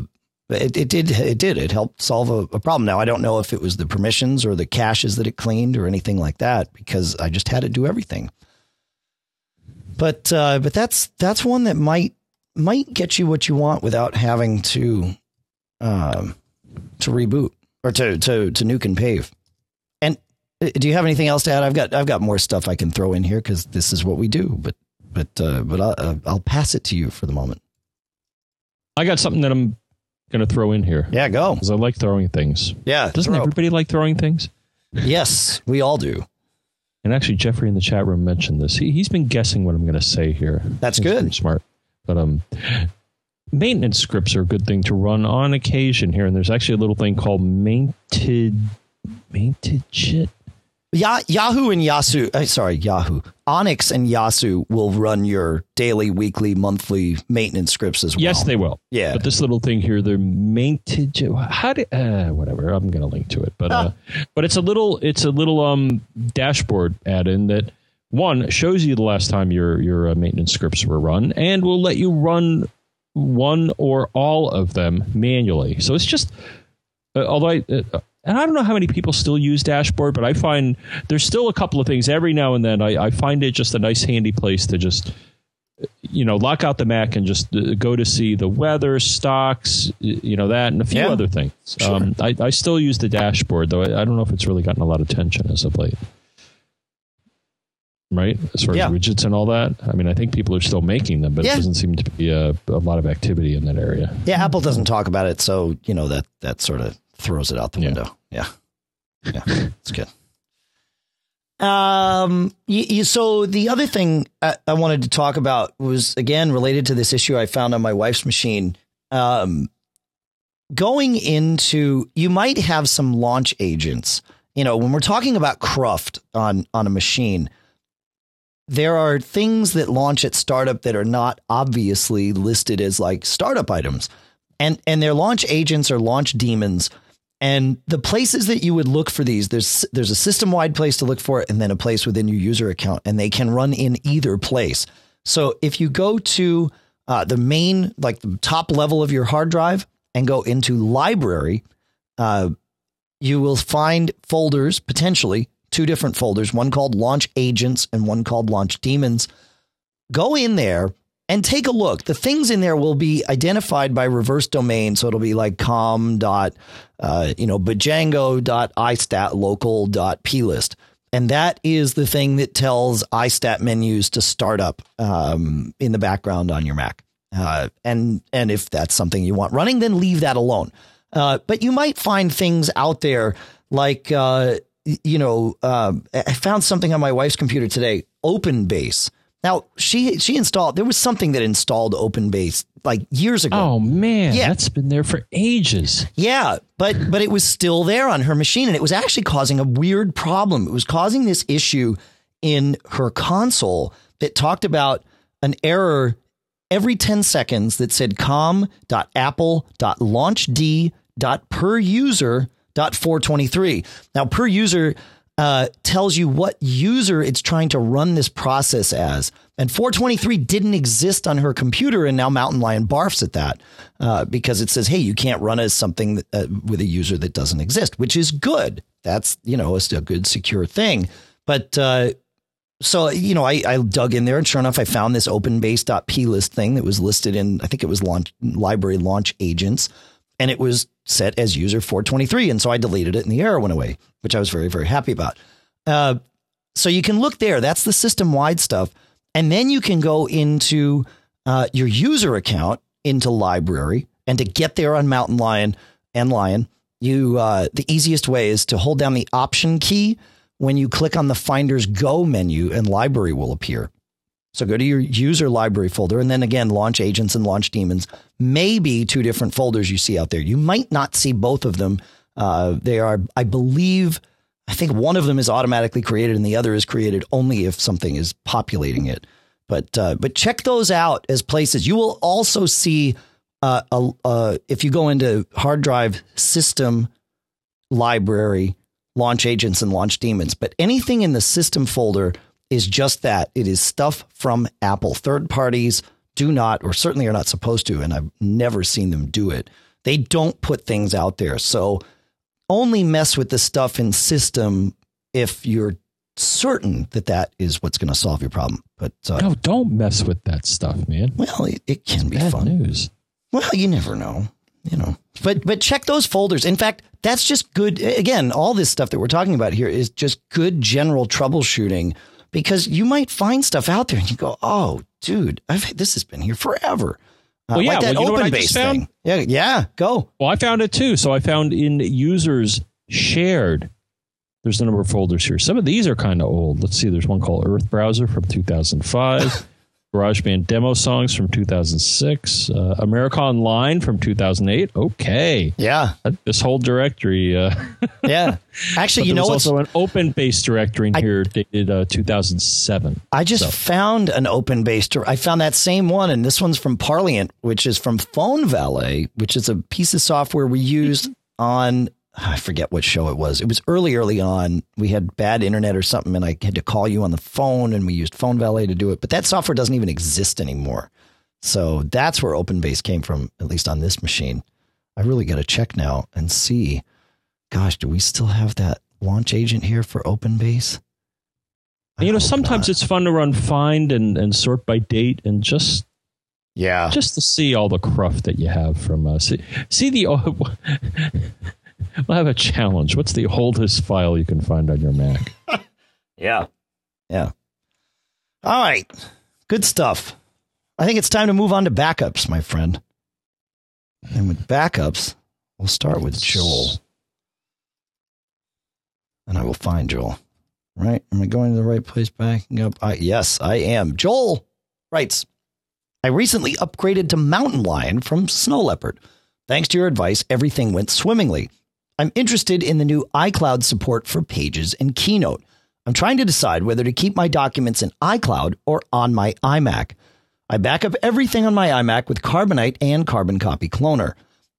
it, it did, it did, it helped solve a, a problem. Now, I don't know if it was the permissions or the caches that it cleaned or anything like that because I just had it do everything. But, uh, but that's, that's one that might, might get you what you want without having to um, to reboot or to to to nuke and pave. And uh, do you have anything else to add? I've got I've got more stuff I can throw in here because this is what we do. But but uh, but I'll, uh, I'll pass it to you for the moment. I got something that I'm going to throw in here. Yeah, go. Because I like throwing things. Yeah, doesn't throw. everybody like throwing things? Yes, we all do. And actually, Jeffrey in the chat room mentioned this. He, he's been guessing what I'm going to say here. That's he's good. Smart. But um, maintenance scripts are a good thing to run on occasion here. And there's actually a little thing called mainted mainted Ya- Yahoo and Yasu, uh, sorry, Yahoo, Onyx and Yasu will run your daily, weekly, monthly maintenance scripts as well. Yes, they will. Yeah. But this little thing here, they're mainted. How do? Uh, whatever. I'm going to link to it. But uh, but it's a little it's a little um dashboard add-in that one shows you the last time your your uh, maintenance scripts were run and will let you run one or all of them manually so it's just uh, although I, uh, and I don't know how many people still use dashboard, but I find there's still a couple of things every now and then. I, I find it just a nice, handy place to just, you know, lock out the Mac and just uh, go to see the weather, stocks, you know, that, and a few Yeah. other things. Sure. Um, I, I still use the dashboard, though. I, I don't know if it's really gotten a lot of attention as of late. Right? As far Yeah. as widgets and all that. I mean, I think people are still making them, but Yeah. it doesn't seem to be a, a lot of activity in that area. Yeah, Apple doesn't talk about it, so you know that that sort of throws it out the Yeah. window. Yeah, yeah, it's good. Um, you, you, so the other thing I, I wanted to talk about was again related to this issue I found on my wife's machine. Um, going into you might have some launch agents. You know, when we're talking about cruft on on a machine, there are things that launch at startup that are not obviously listed as like startup items. And and their launch agents or launch daemons. And the places that you would look for these, there's there's a system wide place to look for it, and then a place within your user account, and they can run in either place. So if you go to uh, the main, like the top level of your hard drive and go into library, uh, you will find folders, potentially two different folders, one called launch agents and one called launch daemons. Go in there and take a look. The things in there will be identified by reverse domain. So it'll be like com dot, uh, you know, bjango dot istat local dot plist. And that is the thing that tells iStat Menus to start up um, in the background on your Mac. Uh, and and if that's something you want running, then leave that alone. Uh, but you might find things out there like uh, you know um, I found something on my wife's computer today, OpenBase. Now she she installed there was something that installed OpenBase like years ago. Oh man, yeah. that's been there for ages. Yeah, but but it was still there on her machine and it was actually causing a weird problem. It was causing this issue in her console that talked about an error every 10 seconds that said com.apple.launched.per Now per user uh, tells you what user it's trying to run this process as. And 423 didn't exist on her computer, and now Mountain Lion barfs at that uh, because it says, "Hey, you can't run as something that, uh, with a user that doesn't exist," which is good. That's you know a, a good secure thing. But uh, so you know, I, I, dug in there, and sure enough, I found this OpenBase.plist thing that was listed in I think it was launch library launch agents, and it was set as user 423, and so I deleted it, and the error went away which I was very, very happy about. Uh, so you can look there. That's the system wide stuff. And then you can go into uh, your user account into library. And to get there on Mountain Lion and Lion, you uh, the easiest way is to hold down the option key when you click on the Finders Go menu, and library will appear. So go to your user library folder, and then again, launch agents and launch daemons may be two different folders you see out there. You might not see both of them uh, they are, I believe, I think one of them is automatically created and the other is created only if something is populating it. But uh, but check those out as places. You will also see uh, a, if you go into hard drive system library, launch agents and launch daemons. But anything in the system folder is just that. It is stuff from Apple. Third parties do not, or certainly are not supposed to, and I've never seen them do it. They don't put things out there. So only mess with the stuff in system if you're certain that that is what's going to solve your problem. But uh, no, don't mess with that stuff, man. Well, it, it can it's be bad fun. news. Well, you never know, you know. But but check those folders. In fact, that's just good. Again, all this stuff that we're talking about here is just good general troubleshooting because you might find stuff out there and you go, "Oh, dude, I've this has been here forever." Uh, well, yeah, like that well, open base thing. Yeah, yeah, go. Well, I found it too. So I found in users shared. There's a number of folders here. Some of these are kind of old. Let's see. There's one called Earth Browser from 2005. GarageBand demo songs from 2006, uh, America Online from 2008. Okay, yeah, this whole directory. Uh, yeah, actually, you know, what? also an open base directory in I, here dated uh, 2007. I just so. found an OpenBase. I found that same one, and this one's from Parliant, which is from Phone Valet, which is a piece of software we used on I forget what show it was. It was early, early on. We had bad internet or something, and I had to call you on the phone, and we used Phone Valet to do it. But that software doesn't even exist anymore. So that's where OpenBase came from, at least on this machine. I really got to check now and see. Gosh, do we still have that launch agent here for OpenBase? I you know, sometimes not. it's fun to run find and, and sort by date and just yeah, just to see all the cruft that you have from uh, see, see the we'll have a challenge. What's the oldest file you can find on your Mac? yeah. Yeah. All right. Good stuff. I think it's time to move on to backups, my friend. And with backups, we'll start with Joel. And I will find Joel. Right? Am I going to the right place backing up? I, yes, I am. Joel writes I recently upgraded to Mountain Lion from Snow Leopard. Thanks to your advice, everything went swimmingly. I'm interested in the new iCloud support for Pages and Keynote. I'm trying to decide whether to keep my documents in iCloud or on my iMac. I back up everything on my iMac with Carbonite and Carbon Copy Cloner.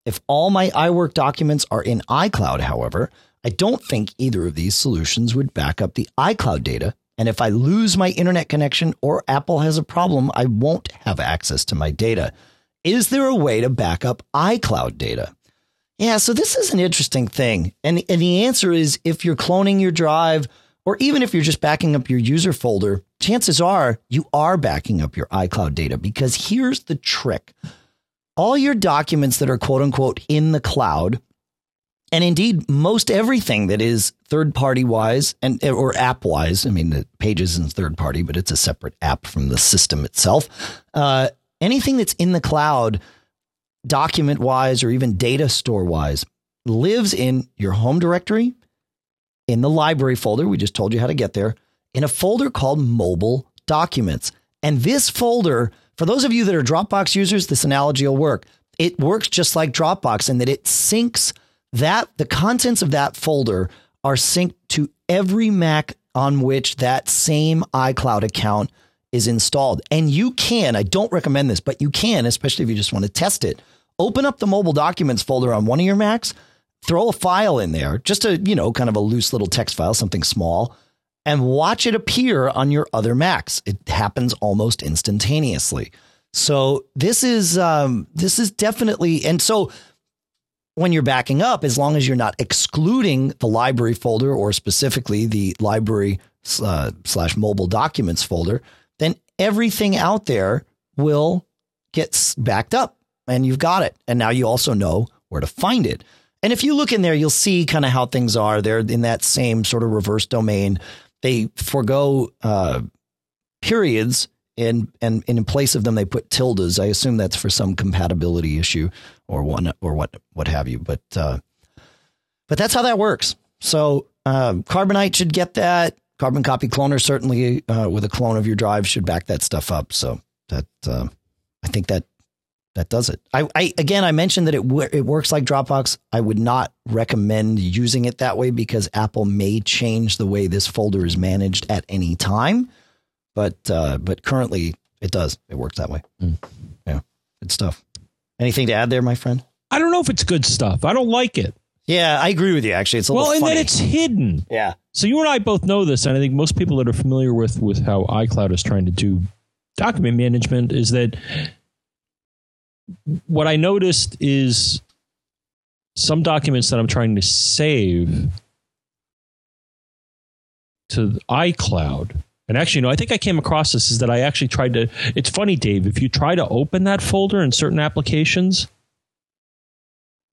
If all my iWork documents are in iCloud, however, I don't think either of these solutions would back up the iCloud data And if I lose my internet connection or Apple has a problem, I won't have access to my data. Is there a way to back up iCloud data? Yeah, so this is an interesting thing. And, and the answer is if you're cloning your drive, or even if you're just backing up your user folder, chances are you are backing up your iCloud data because here's the trick. All your documents that are quote unquote in the cloud, and indeed most everything that is third party wise and or app wise, I mean the pages is third party, but it's a separate app from the system itself. Uh, anything that's in the cloud document wise or even data store wise lives in your home directory, in the library folder. We just told you how to get there, in a folder called mobile documents. And this folder, for those of you that are Dropbox users, this analogy will work. It works just like Dropbox in that it syncs that the contents of that folder are synced to every Mac on which that same iCloud account is installed. And you can, I don't recommend this, but you can, especially if you just want to test it, open up the mobile documents folder on one of your Macs, throw a file in there, just a, you know, kind of a loose little text file, something small, and watch it appear on your other Macs. It happens almost instantaneously. So this is um, this is definitely and so when you're backing up, as long as you're not excluding the library folder or specifically the library uh, slash mobile documents folder, everything out there will get backed up and you've got it. And now you also know where to find it. And if you look in there, you'll see kind of how things are. They're in that same sort of reverse domain. They forego uh, periods and, and and in place of them they put tildes. I assume that's for some compatibility issue or one or what what have you. But uh, but that's how that works. So um, Carbonite should get that. Carbon Copy Cloner certainly uh, with a clone of your drive should back that stuff up. So that uh, I think that that does it. I, I again, I mentioned that it it works like Dropbox. I would not recommend using it that way because Apple may change the way this folder is managed at any time. But uh, but currently, it does. It works that way. Mm. Yeah, good stuff. Anything to add there, my friend? I don't know if it's good stuff. I don't like it. Yeah, I agree with you. Actually, it's a little well, and funny. then it's hidden. Yeah. So you and I both know this, and I think most people that are familiar with with how iCloud is trying to do document management is that what I noticed is some documents that I'm trying to save to iCloud. And actually, no, I think I came across this is that I actually tried to. It's funny, Dave, if you try to open that folder in certain applications,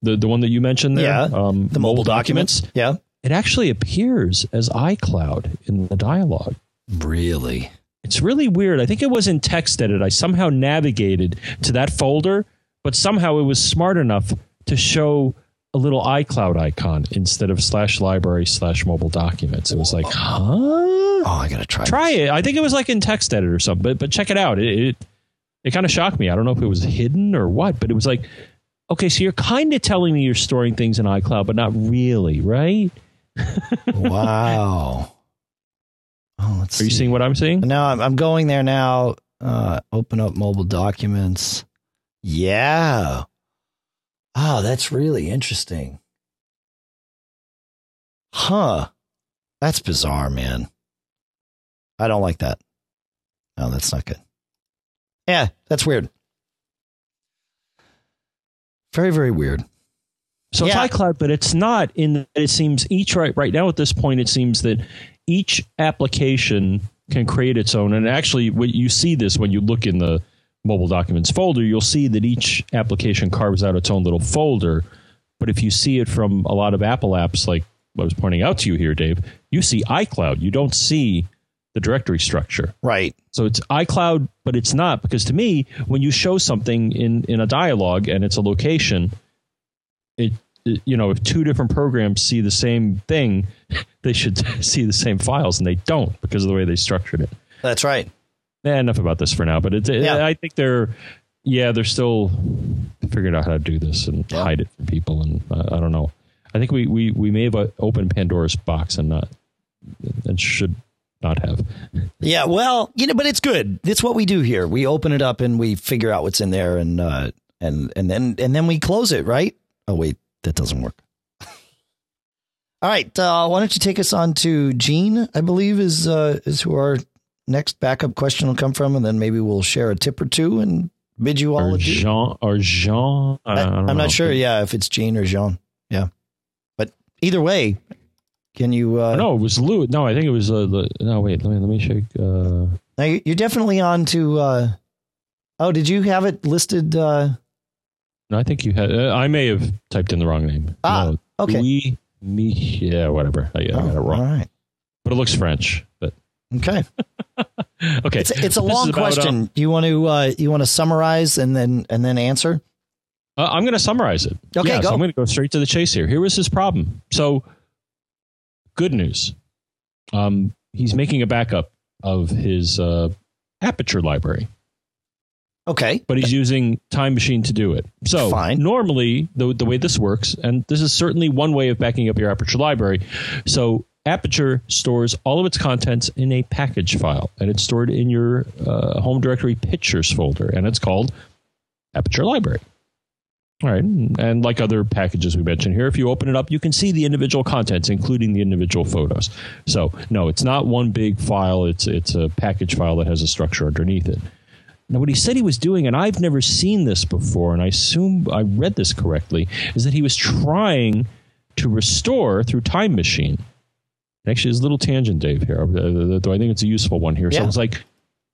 the the one that you mentioned there, yeah, um, the mobile, mobile documents, documents, yeah, it actually appears as iCloud in the dialog. Really? It's really weird. I think it was in TextEdit. I somehow navigated to that folder, but somehow it was smart enough to show a little iCloud icon instead of slash library slash mobile documents. It was like, huh? Oh, I gotta try. Try this. it. I think it was like in TextEdit or something. But but check it out. It it, it kind of shocked me. I don't know if it was hidden or what, but it was like, okay, so you're kind of telling me you're storing things in iCloud, but not really, right? wow. Oh, let's Are you seeing what I'm seeing? No, I'm, I'm going there now. Uh, open up mobile documents. Yeah. Oh, that's really interesting. Huh. That's bizarre, man. I don't like that. No, that's not good. Yeah, that's weird. Very, very weird. So yeah. it's iCloud, but it's not in. That it seems each right right now at this point, it seems that each application can create its own. And actually, what you see this when you look in the mobile documents folder, you'll see that each application carves out its own little folder. But if you see it from a lot of Apple apps, like I was pointing out to you here, Dave, you see iCloud. You don't see the directory structure. Right. So it's iCloud, but it's not because to me, when you show something in in a dialogue and it's a location, it you know, if two different programs see the same thing, they should see the same files, and they don't because of the way they structured it. That's right. Eh, enough about this for now. But it, yeah. I think they're, yeah, they're still figuring out how to do this and yeah. hide it from people. And uh, I don't know. I think we, we, we may have opened Pandora's box and not, and should not have. Yeah, well, you know, but it's good. It's what we do here. We open it up and we figure out what's in there, and uh, and and then and then we close it, right? Oh wait, that doesn't work. All right. Uh, why don't you take us on to Gene? I believe is uh, is who our next backup question will come from, and then maybe we'll share a tip or two and bid you all Or adieu. Jean or Jean. I, I, I don't am not sure. Yeah, if it's Gene or Jean. Yeah, but either way, can you? Uh, No, it was Lou. No, I think it was. Uh, the, no, wait. Let me let me shake. Uh, Now you- you're definitely on to. Uh, oh, did you have it listed? Uh, no, I think you had. Uh, I may have typed in the wrong name. Ah, no, okay. Louis, me, yeah, whatever. I, I got it oh, wrong. All right. But it looks French. But Okay. okay, It's it's a This long about, uh, question. you want to uh, you want to summarize and then and then answer? Uh, I'm going to summarize it. Okay, Yes, go. I'm going to go straight to the chase here. Here was his problem. So, good news. Um, he's making a backup of his uh, Aperture library, Okay. but he's using Time Machine to do it. So, Fine. normally, the, the way this works, and this is certainly one way of backing up your Aperture library. So, Aperture stores all of its contents in a package file, and it's stored in your uh, home directory pictures folder, and it's called Aperture Library. All right. And like other packages we mentioned here, if you open it up, you can see the individual contents, including the individual photos. So, no, it's not one big file. It's, it's a package file that has a structure underneath it. Now, what he said he was doing, and I've never seen this before, and I assume I read this correctly, is that he was trying to restore through Time Machine. Actually, there's a little tangent, Dave, here, uh, though I think it's a useful one here. So Yeah. I was like,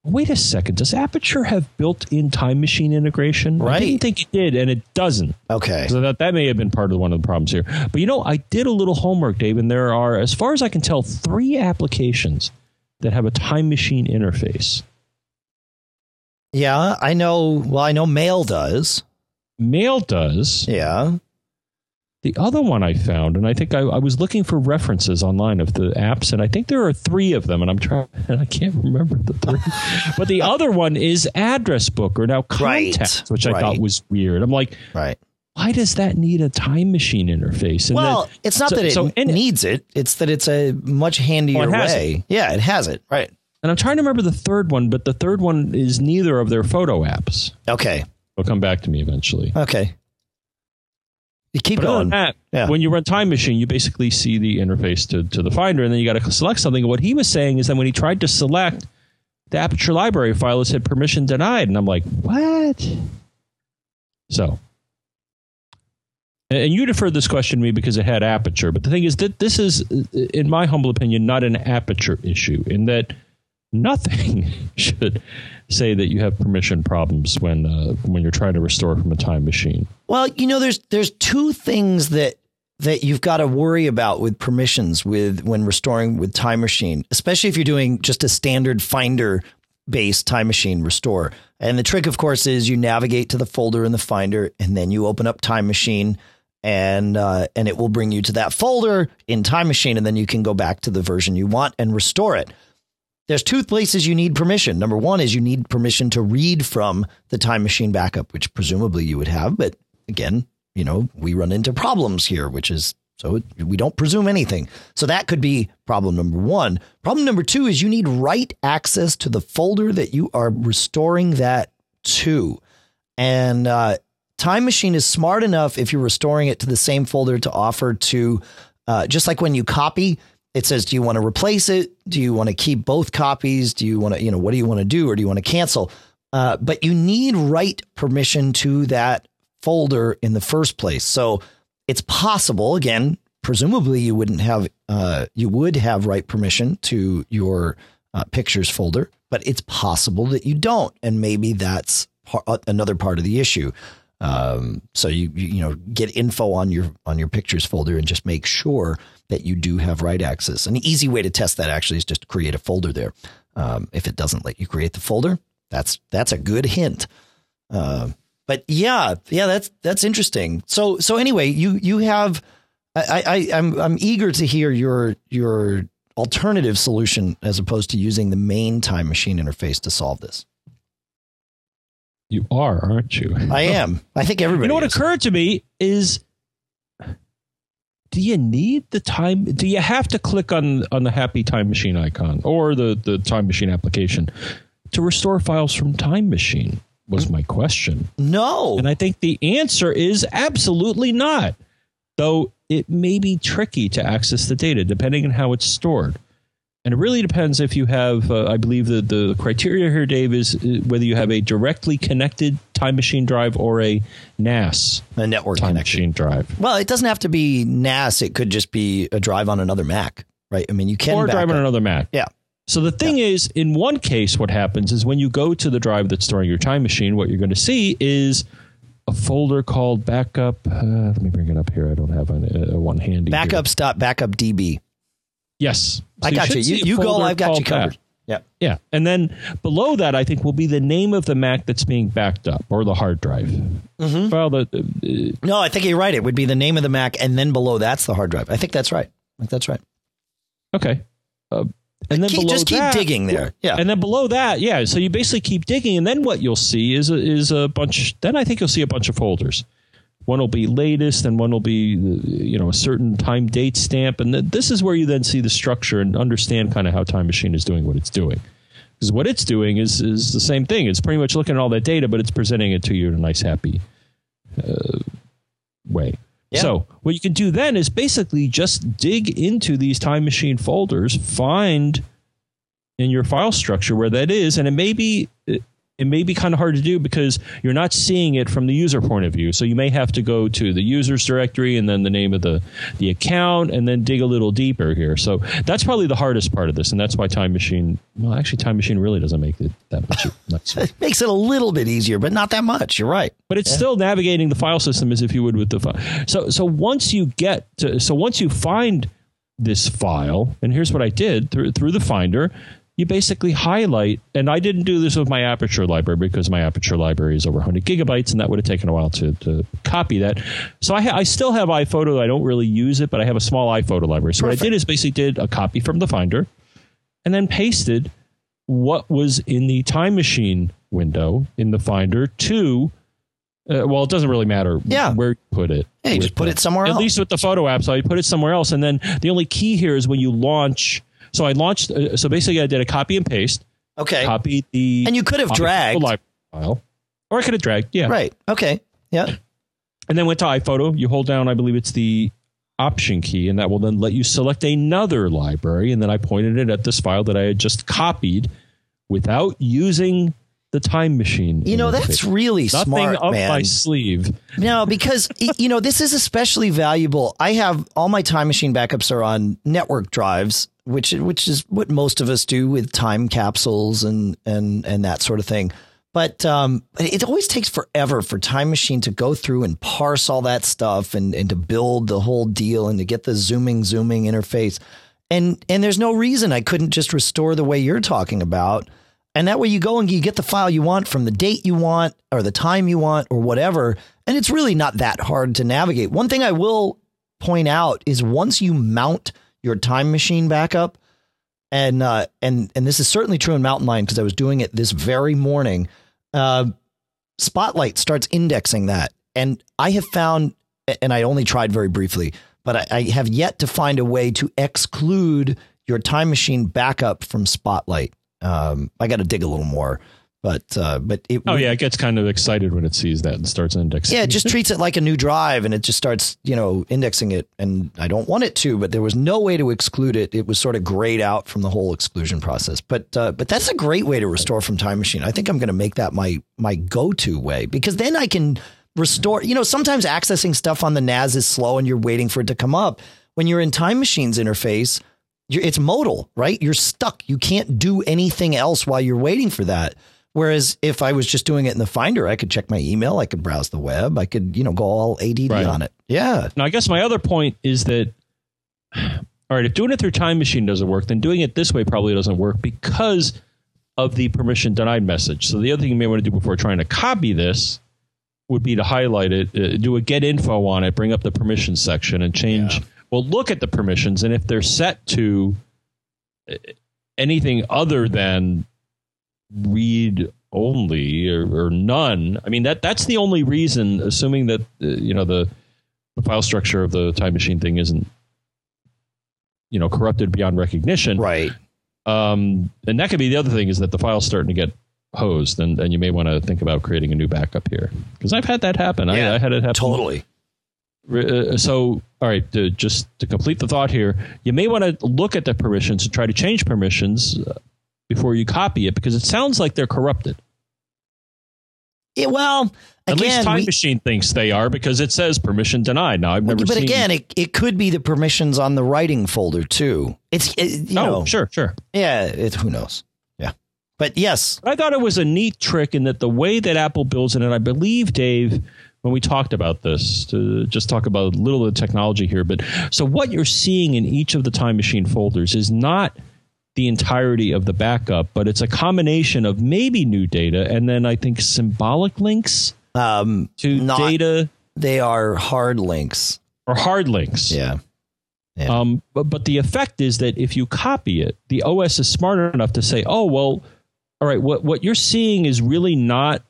wait a second, does Aperture have built in Time Machine integration? Right. I didn't think it did, and it doesn't. Okay. So that, that may have been part of one of the problems here. But you know, I did a little homework, Dave, and there are, as far as I can tell, three applications that have a time machine interface. Yeah, I know. Well, I know Mail does. Mail does. Yeah. The other one I found, and I think I, I was looking for references online of the apps, and I think there are three of them, and I'm trying, and I can't remember the three. but the other one is Address Book or now Right, Contacts, which I right. thought was weird. I'm like, Right. why does that need a time machine interface? And well, then- it's not so- that it so needs it. It's that it's a much handier Oh, it way. Yeah, it has it. Right. And I'm trying to remember the third one, but the third one is neither of their photo apps. Okay. It'll come back to me eventually. Okay. You keep But going. that, Yeah. when you run Time Machine, you basically see the interface to, to the Finder, and then you got to select something. And what he was saying is that when he tried to select the Aperture Library file, it said permission denied, and I'm like, what? So, and and you deferred this question to me because it had Aperture, but the thing is that this is, in my humble opinion, not an Aperture issue. In that nothing should say that you have permission problems when uh, when you're trying to restore from a time machine. Well, you know, there's there's two things that that you've got to worry about with permissions with when restoring with Time Machine, especially if you're doing just a standard Finder based Time Machine restore. And the trick, of course, is you navigate to the folder in the Finder, and then you open up Time Machine, and uh, and it will bring you to that folder in Time Machine, and then you can go back to the version you want and restore it. There's two places you need permission. Number one is you need permission to read from the Time Machine backup, which presumably you would have, but again, you know, we run into problems here, which is so we don't presume anything. So that could be problem number one. Problem number two is you need write access to the folder that you are restoring that to. And uh, Time Machine is smart enough if you're restoring it to the same folder to offer to, uh, just like when you copy, it says, do you want to replace it? Do you want to keep both copies? Do you want to, you know, what do you want to do? Or do you want to cancel? Uh, but you need write permission to that folder in the first place. So it's possible, again, presumably you wouldn't have, uh, you would have write permission to your uh, pictures folder, but it's possible that you don't. And maybe that's par- uh, another part of the issue. Um, so you, you you know get info on your on your pictures folder and just make sure that you do have write access. An easy way to test that actually is just to create a folder there. Um, if it doesn't let you create the folder, that's that's a good hint. Uh, but yeah, yeah, that's that's interesting. So so anyway, you you have I, I I'm I'm eager to hear your your alternative solution as opposed to using the main time machine interface to solve this. You are, aren't you? I am. I think everybody. You know what is. occurred to me is do you need the time do you have to click on on the happy time machine icon or the the time machine application to restore files from time machine was my question No. and i think the answer is absolutely not though it may be tricky to access the data depending on how it's stored. And it really depends if you have, uh, I believe the, the criteria here, Dave, is uh, whether you have a directly connected time machine drive or a NAS A network time connection. machine drive. Well, it doesn't have to be NAS. It could just be a drive on another Mac, right? I mean, you can or back drive on up. another Mac. Yeah. So the thing is, in one case, what happens is when you go to the drive that's storing your time machine, what you're going to see is a folder called backup. Uh, let me bring it up here. I don't have a, a one handy. here. Backups.backupdb. Yes, I got you. should You, you go. I've got you called that. covered. Yeah. Yeah, and then below that, I think will be the name of the Mac that's being backed up or the hard drive. Mm-hmm. Well, the, the- No, I think you're right. It would be the name of the Mac, and then below that's the hard drive. I think that's right. I think that's right. okay, uh, and then Keep- below just keep that- digging there. Yeah. And then below that, yeah. So you basically keep digging, and then what you'll see is a, is a bunch. Then I think you'll see a bunch of folders. One will be latest, and one will be uh, you know a certain time date stamp, and th- this is where you then see the structure and understand kind of how Time Machine is doing what it's doing. Because what it's doing is is the same thing. It's pretty much looking at all that data, but it's presenting it to you in a nice, happy uh, way. Yeah. So what you can do then is basically just dig into these Time Machine folders, find in your file structure where that is, and it may be it, may be kind of hard to do because you're not seeing it from the user point of view. So you may have to go to the users directory and then the name of the the account and then dig a little deeper here. So that's probably the hardest part of this, and that's why Time Machine. Well, actually, Time Machine really doesn't make it that much nicer. It makes it a little bit easier, but not that much. You're right. but it's still navigating the file system as if you would with the file. So so once you get to so once you find this file, and here's what I did through through the Finder. You basically highlight, and I didn't do this with my Aperture library because my Aperture library is over 100 gigabytes, and that would have taken a while to, to copy that. So I, ha- I still have iPhoto. I don't really use it, but I have a small iPhoto library. So what I did is basically did a copy from the Finder, and then pasted what was in the time machine window in the Finder to uh, well, it doesn't really matter Yeah. where you put it. Yeah, you just put the- it somewhere At else. At least with the photo app, so I put it somewhere else. And then the only key here is when you launch. So I launched. Uh, so basically, I did a copy and paste. Okay. Copied the And you could have dragged. file, or I could have dragged. Yeah, Right. Okay. Yeah. and then went to iPhoto. You hold down, I believe it's the option key, and that will then let you select another library. And then I pointed it at this file that I had just copied without using the time machine. You know, that's really nothing smart, up man. my sleeve. No, because you know this is especially valuable. I have all my time machine backups are on network drives, which which is what most of us do with time capsules and and and that sort of thing. But um, it always takes forever for Time Machine to go through and parse all that stuff and and to build the whole deal and to get the zooming zooming interface. And and there's no reason I couldn't just restore the way you're talking about. And that way you go and you get the file you want from the date you want or the time you want or whatever. And it's really not that hard to navigate. One thing I will point out is once you mount your time machine backup, and uh, and and this is certainly true in Mountain Lion because I was doing it this very morning. Uh, Spotlight starts indexing that, and I have found, and I only tried very briefly, but I, I have yet to find a way to exclude your time machine backup from Spotlight. Um, I got to dig a little more, but uh, but it Oh yeah, it gets kind of excited when it sees that and starts indexing. yeah, it just treats it like a new drive and it just starts, you know, indexing it. And I don't want it to, but there was no way to exclude it. It was sort of grayed out from the whole exclusion process. But uh, but that's a great way to restore from Time Machine. I think I'm going to make that my my go to way because then I can restore. You know, sometimes accessing stuff on the NAS is slow and you're waiting for it to come up. When you're in Time Machine's interface, you're, it's modal, right? You're stuck. You can't do anything else while you're waiting for that. Whereas if I was just doing it in the Finder, I could check my email, I could browse the web, I could, you know, go all ADD Right. on it. Yeah. Now, I guess my other point is that, all right, if doing it through Time Machine doesn't work, then doing it this way probably doesn't work because of the permission denied message. So the other thing you may want to do before trying to copy this would be to highlight it, uh, do a get info on it, bring up the permissions section, and change. Well, look at the permissions, and if they're set to uh, anything other than read only or, or none, I mean that that's the only reason. Assuming that uh, you know the the file structure of the time machine thing isn't you know corrupted beyond recognition Right. um, and that could be the other thing is that the file's starting to get hosed and, and you may want to think about creating a new backup here because i've had that happen Yeah, I, I had it happen Totally. Uh, so, all right, to, just to complete the thought here, you may want to look at the permissions and try to change permissions uh, before you copy it because it sounds like they're corrupted. Yeah, well, At least Time we- Machine thinks they are because it says permission denied. Now, I've never but again, it, it could be the permissions on the writing folder too. It's it, you oh, know, sure, sure. yeah. It, who knows? Yeah, but yes, I thought it was a neat trick in that the way that Apple builds it, and I believe Dave, when we talked about this, to just talk about a little of the technology here, but so what you're seeing in each of the Time Machine folders is not the entirety of the backup, but it's a combination of maybe new data and then I think symbolic links um, to Not- data they are hard links. or hard links. Yeah, Yeah. Um, but but the effect is that if you copy it, the OS is smart enough to say, "Oh well, all right, what what you're seeing is really not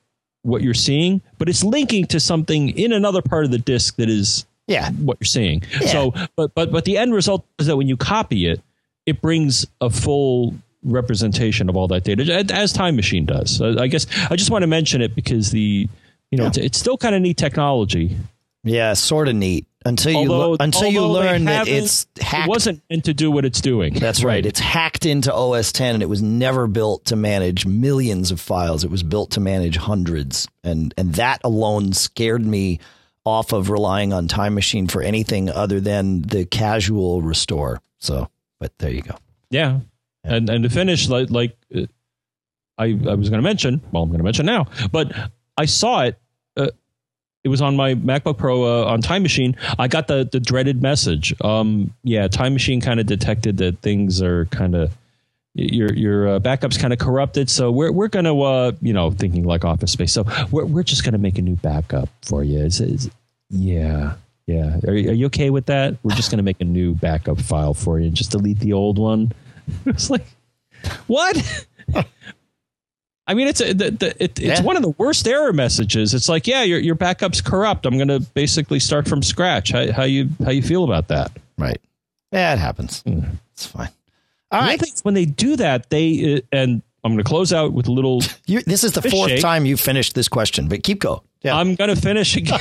what you're seeing, but it's linking to something in another part of the disk that is yeah, what you're seeing." Yeah. So, but but but the end result is that when you copy it, it brings a full representation of all that data as Time Machine does. I guess I just want to mention it because the you know Yeah. it's, still kind of neat technology. yeah. Sort of neat until you Although, le- until you learn that it's hacked. It wasn't meant to do what it's doing. That's right. It's hacked into OS 10 and it was never built to manage millions of files. It was built to manage hundreds. And and that alone scared me off of relying on Time Machine for anything other than the casual restore. So, but there you go. Yeah. And and to finish, like like uh, I I was going to mention, well, I'm going to mention now, but I saw it. Uh, it was on my MacBook Pro uh, on Time Machine. I got the the dreaded message. Um, yeah, Time Machine kind of detected that things are kind of your your uh, backup's kind of corrupted. So we're we're going to uh, you know thinking like Office Space. So we're we're just going to make a new backup for you. It's, it's, yeah. Yeah. Are, you- are you okay with that? We're just going to make a new backup file for you and just delete the old one. It's like, what? I mean, it's a, the, the, it, it's Yeah. one of the worst error messages. It's like, yeah, your your backup's corrupt. I'm going to basically start from scratch. How, how you how you feel about that? Right. Yeah, it happens. Mm. It's fine. All think when they do that, they uh, and I'm going to close out with a little. You, this is the fourth shake. time you finished this question, but keep going. Yeah. I'm going to finish again.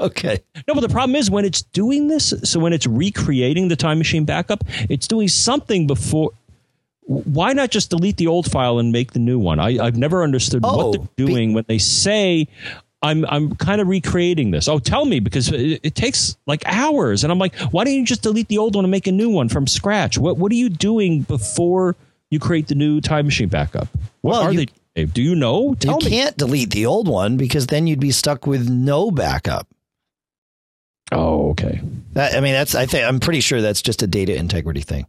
Okay. No, but the problem is when it's doing this, so when it's recreating the time machine backup, it's doing something before. Why not just delete the old file and make the new one? I, I've never understood Oh, what they're doing when they say, "I'm I'm kind of recreating this." Oh, tell me because it, it takes like hours, and I'm like, why don't you just delete the old one and make a new one from scratch? What What are you doing before you create the new time machine backup? What Well, are you- they? Dave? Do you know? Tell you me. can't delete the old one because then you'd be stuck with no backup. Oh, okay. That, I mean, that's I think I'm pretty sure that's just a data integrity thing.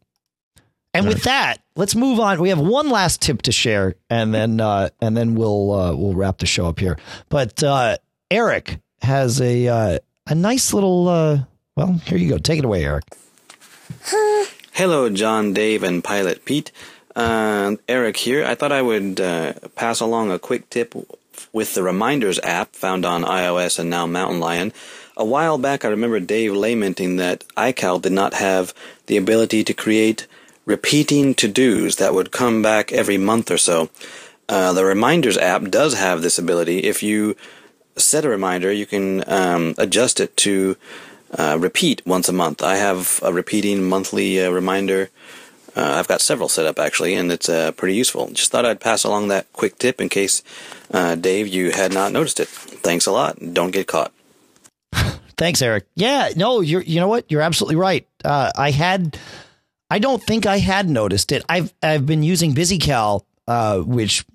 And with that, let's move on. We have one last tip to share, and then uh, and then we'll uh, we'll wrap the show up here. But uh, Eric has a uh, a nice little. Uh, well, here you go. Take it away, Eric. Hello, John, Dave, and Pilot Pete. Uh, Eric here. I thought I would uh, pass along a quick tip with the Reminders app found on iOS and now Mountain Lion. A while back, I remember Dave lamenting that iCal did not have the ability to create repeating to-dos that would come back every month or so. Uh, the Reminders app does have this ability. If you set a reminder, you can um, adjust it to uh, repeat once a month. I have a repeating monthly uh, reminder. Uh, I've got several set up actually, and it's uh, pretty useful. Just thought I'd pass along that quick tip in case, uh, Dave, you had not noticed it. Thanks a lot. Don't get caught. Thanks, Eric. Yeah, no, you're you know what? You're absolutely right. Uh, I had, I don't think I had noticed it. I've I've been using BusyCal, uh, which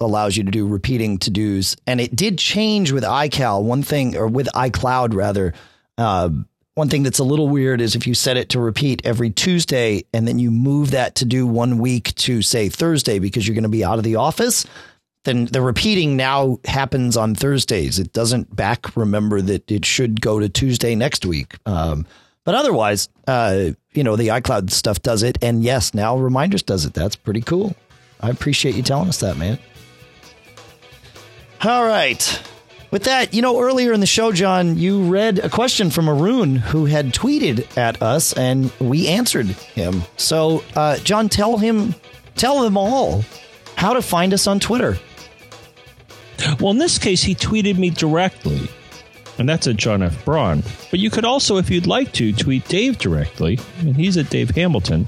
allows you to do repeating to dos, and it did change with iCal. One thing, or with iCloud rather. Uh, one thing that's a little weird is if you set it to repeat every Tuesday and then you move that to do one week to say Thursday because you're going to be out of the office, then the repeating now happens on Thursdays. It doesn't back remember that it should go to Tuesday next week. Um, but otherwise, uh, you know, the iCloud stuff does it. And yes, now Reminders does it. That's pretty cool. I appreciate you telling us that, man. All right. With that, you know, earlier in the show, John, you read a question from Arun who had tweeted at us and we answered him. So, uh, John, tell him, tell them all how to find us on Twitter. Well, in this case, he tweeted me directly. and that's at John F. Braun. But you could also, if you'd like to, tweet Dave directly, and he's at Dave Hamilton.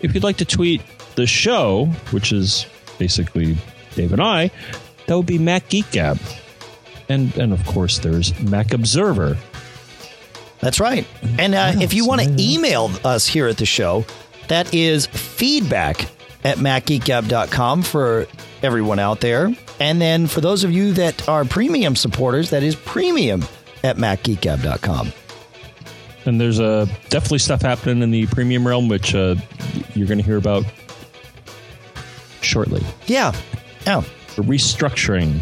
If you'd like to tweet the show, which is basically Dave and I, that would be Mac Geek Gab. And, and of course, there's Mac Observer. That's right. And uh, if you want to email us here at the show, that is feedback at macgeekgab.com for everyone out there. And then for those of you that are premium supporters, that is premium at macgeekgab.com. And there's uh, definitely stuff happening in the premium realm, which uh, you're going to hear about shortly. Yeah. Yeah. Restructuring.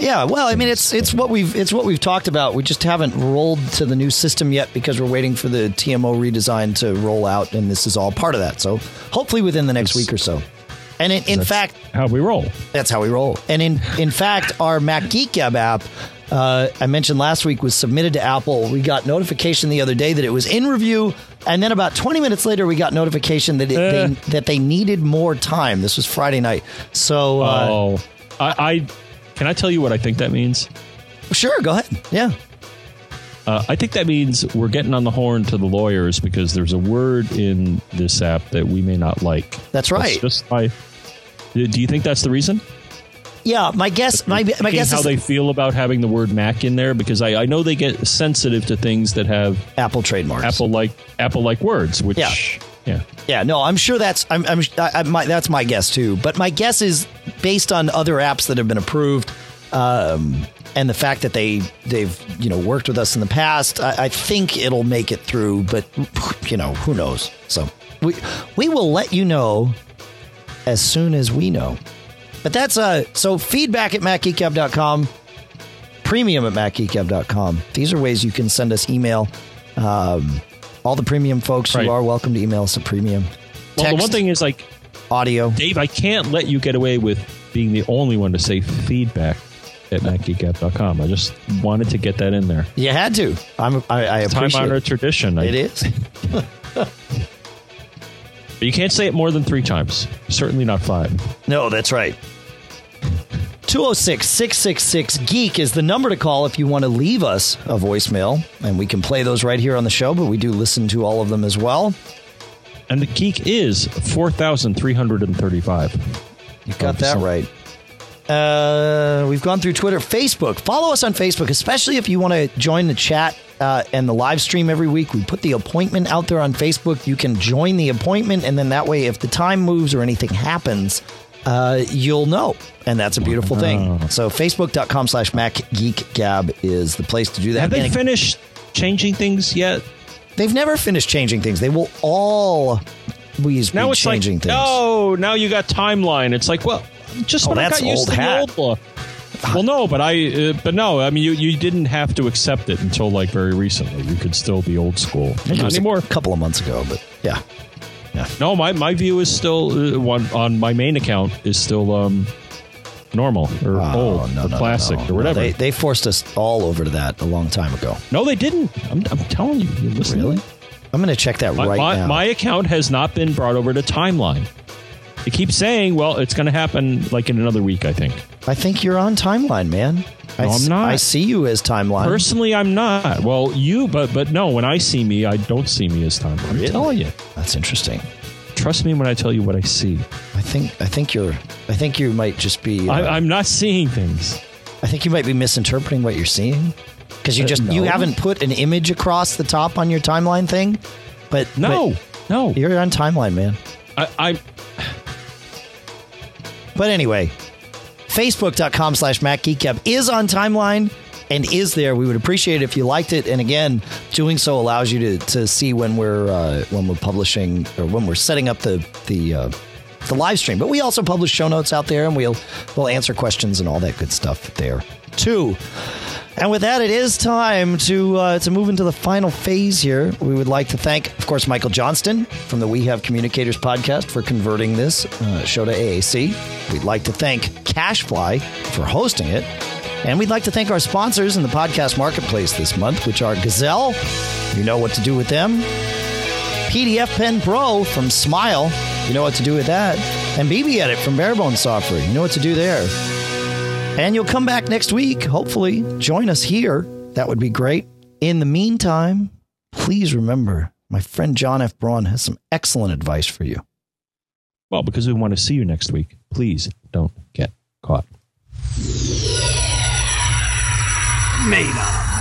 Yeah, well, I mean, it's it's what we've it's what we've talked about. We just haven't rolled to the new system yet because we're waiting for the TMO redesign to roll out, and this is all part of that. So hopefully within the next It's- week or so. And in, in That's fact, how we roll. That's how we roll. And in in fact, our Mac Geek Gab app, uh, I mentioned last week, was submitted to Apple. We got notification the other day that it was in review, and then about 20 minutes later, we got notification that it, Eh. they, that they needed more time. This was Friday night, so uh, oh, I, I can I tell you what I think that means. sure, go ahead. Yeah, Uh, I think that means we're getting on the horn to the lawyers because there's a word in this app that we may not like. That's right. just my. Do you think that's the reason? yeah. My guess, my my guess how is how they feel about having the word Mac in there because I, I know they get sensitive to things that have Apple trademarks. Apple like Apple like words, which Yeah. yeah. Yeah, no, I'm sure that's I'm, I'm I, I, my, that's my guess too. But my guess is based on other apps that have been approved, um, and the fact that they they've you know worked with us in the past. I, I think it'll make it through, but you know who knows. So we we will let you know as soon as we know. But that's uh so feedback at macgeekgab.com, premium at macgeekgab.com. These are ways you can send us email. Um, all the premium folks Right. who are welcome to email us at premium. Well, the one thing is like audio. Dave, I can't let you get away with being the only one to say feedback at MacGeekApp.com. I just wanted to get that in there. You had to. I'm, I, I Time appreciate honored it. tradition. I- It is. But you can't say it more than three times. Certainly not five. No, that's right. 206 666 Geek is the number to call if you want to leave us a voicemail. And we can play those right here on the show, but we do listen to all of them as well. And the geek is 4,335. You got that right. Uh, we've gone through Twitter, Facebook. Follow us on Facebook, especially if you want to join the chat uh, and the live stream every week. We put the appointment out there on Facebook. You can join the appointment, and then that way, if the time moves or anything happens, uh, you'll know. And that's a beautiful thing. So, facebook.com slash MacGeekGab is the place to do that. Have they And finished changing things yet? they've never finished changing things. They will always Now be it's changing like, things. oh, now you got timeline. It's like, well, just Oh, when I got used old to hat. the old law. Well, no, but I, uh, but no, I mean, you, you didn't have to accept it until like very recently. You could still be old school. Not anymore. a couple of months ago, but yeah. yeah. No, my, my view is still uh, one on my main account is still um normal or Oh, old no, or no, classic no, or whatever. They, they forced us all over to that a long time ago. no, they didn't. I'm, I'm telling you. you listen to Really? I'm going to check that My, right my, now. my account has not been brought over to timeline. It keeps saying, well, it's going to happen like in another week, I think. I think you're on timeline, man. I, No, I'm not. I see you as timeline. Personally, I'm not. Well, you, but but no, when I see me, I don't see me as timeline. I'm Really? telling you. That's interesting. Trust me when I tell you what I see. I think I think you're I think you might just be uh, I, I'm not seeing things. I think you might be misinterpreting what you're seeing because you Uh, just you haven't put an image across the top on your timeline thing. But No, no. you're on timeline, man. I, I But anyway, facebook.com slash MacGeekGab is on timeline and is there. We would appreciate it if you liked it. And again, doing so allows you to, to see when we're uh, when we're publishing or when we're setting up the the uh, the live stream. But we also publish show notes out there and we'll we'll answer questions and all that good stuff there too. And with that, it is time to uh, to move into the final phase here. We would like to thank, of course, Michael Johnston from the We Have Communicators podcast for converting this uh, show to AAC. We'd like to thank Cashfly for hosting it. And we'd like to thank our sponsors in the podcast marketplace this month, which are Gazelle. You know what to do with them. PDF Pen Pro from Smile. You know what to do with that. And BBEdit from Bare Bones Software. You know what to do there. And you'll come back next week, hopefully. Join us here that would be great. In the meantime, please remember my friend John F. Braun has some excellent advice for you. Well, because we want to see you next week, please don't get caught. Made up.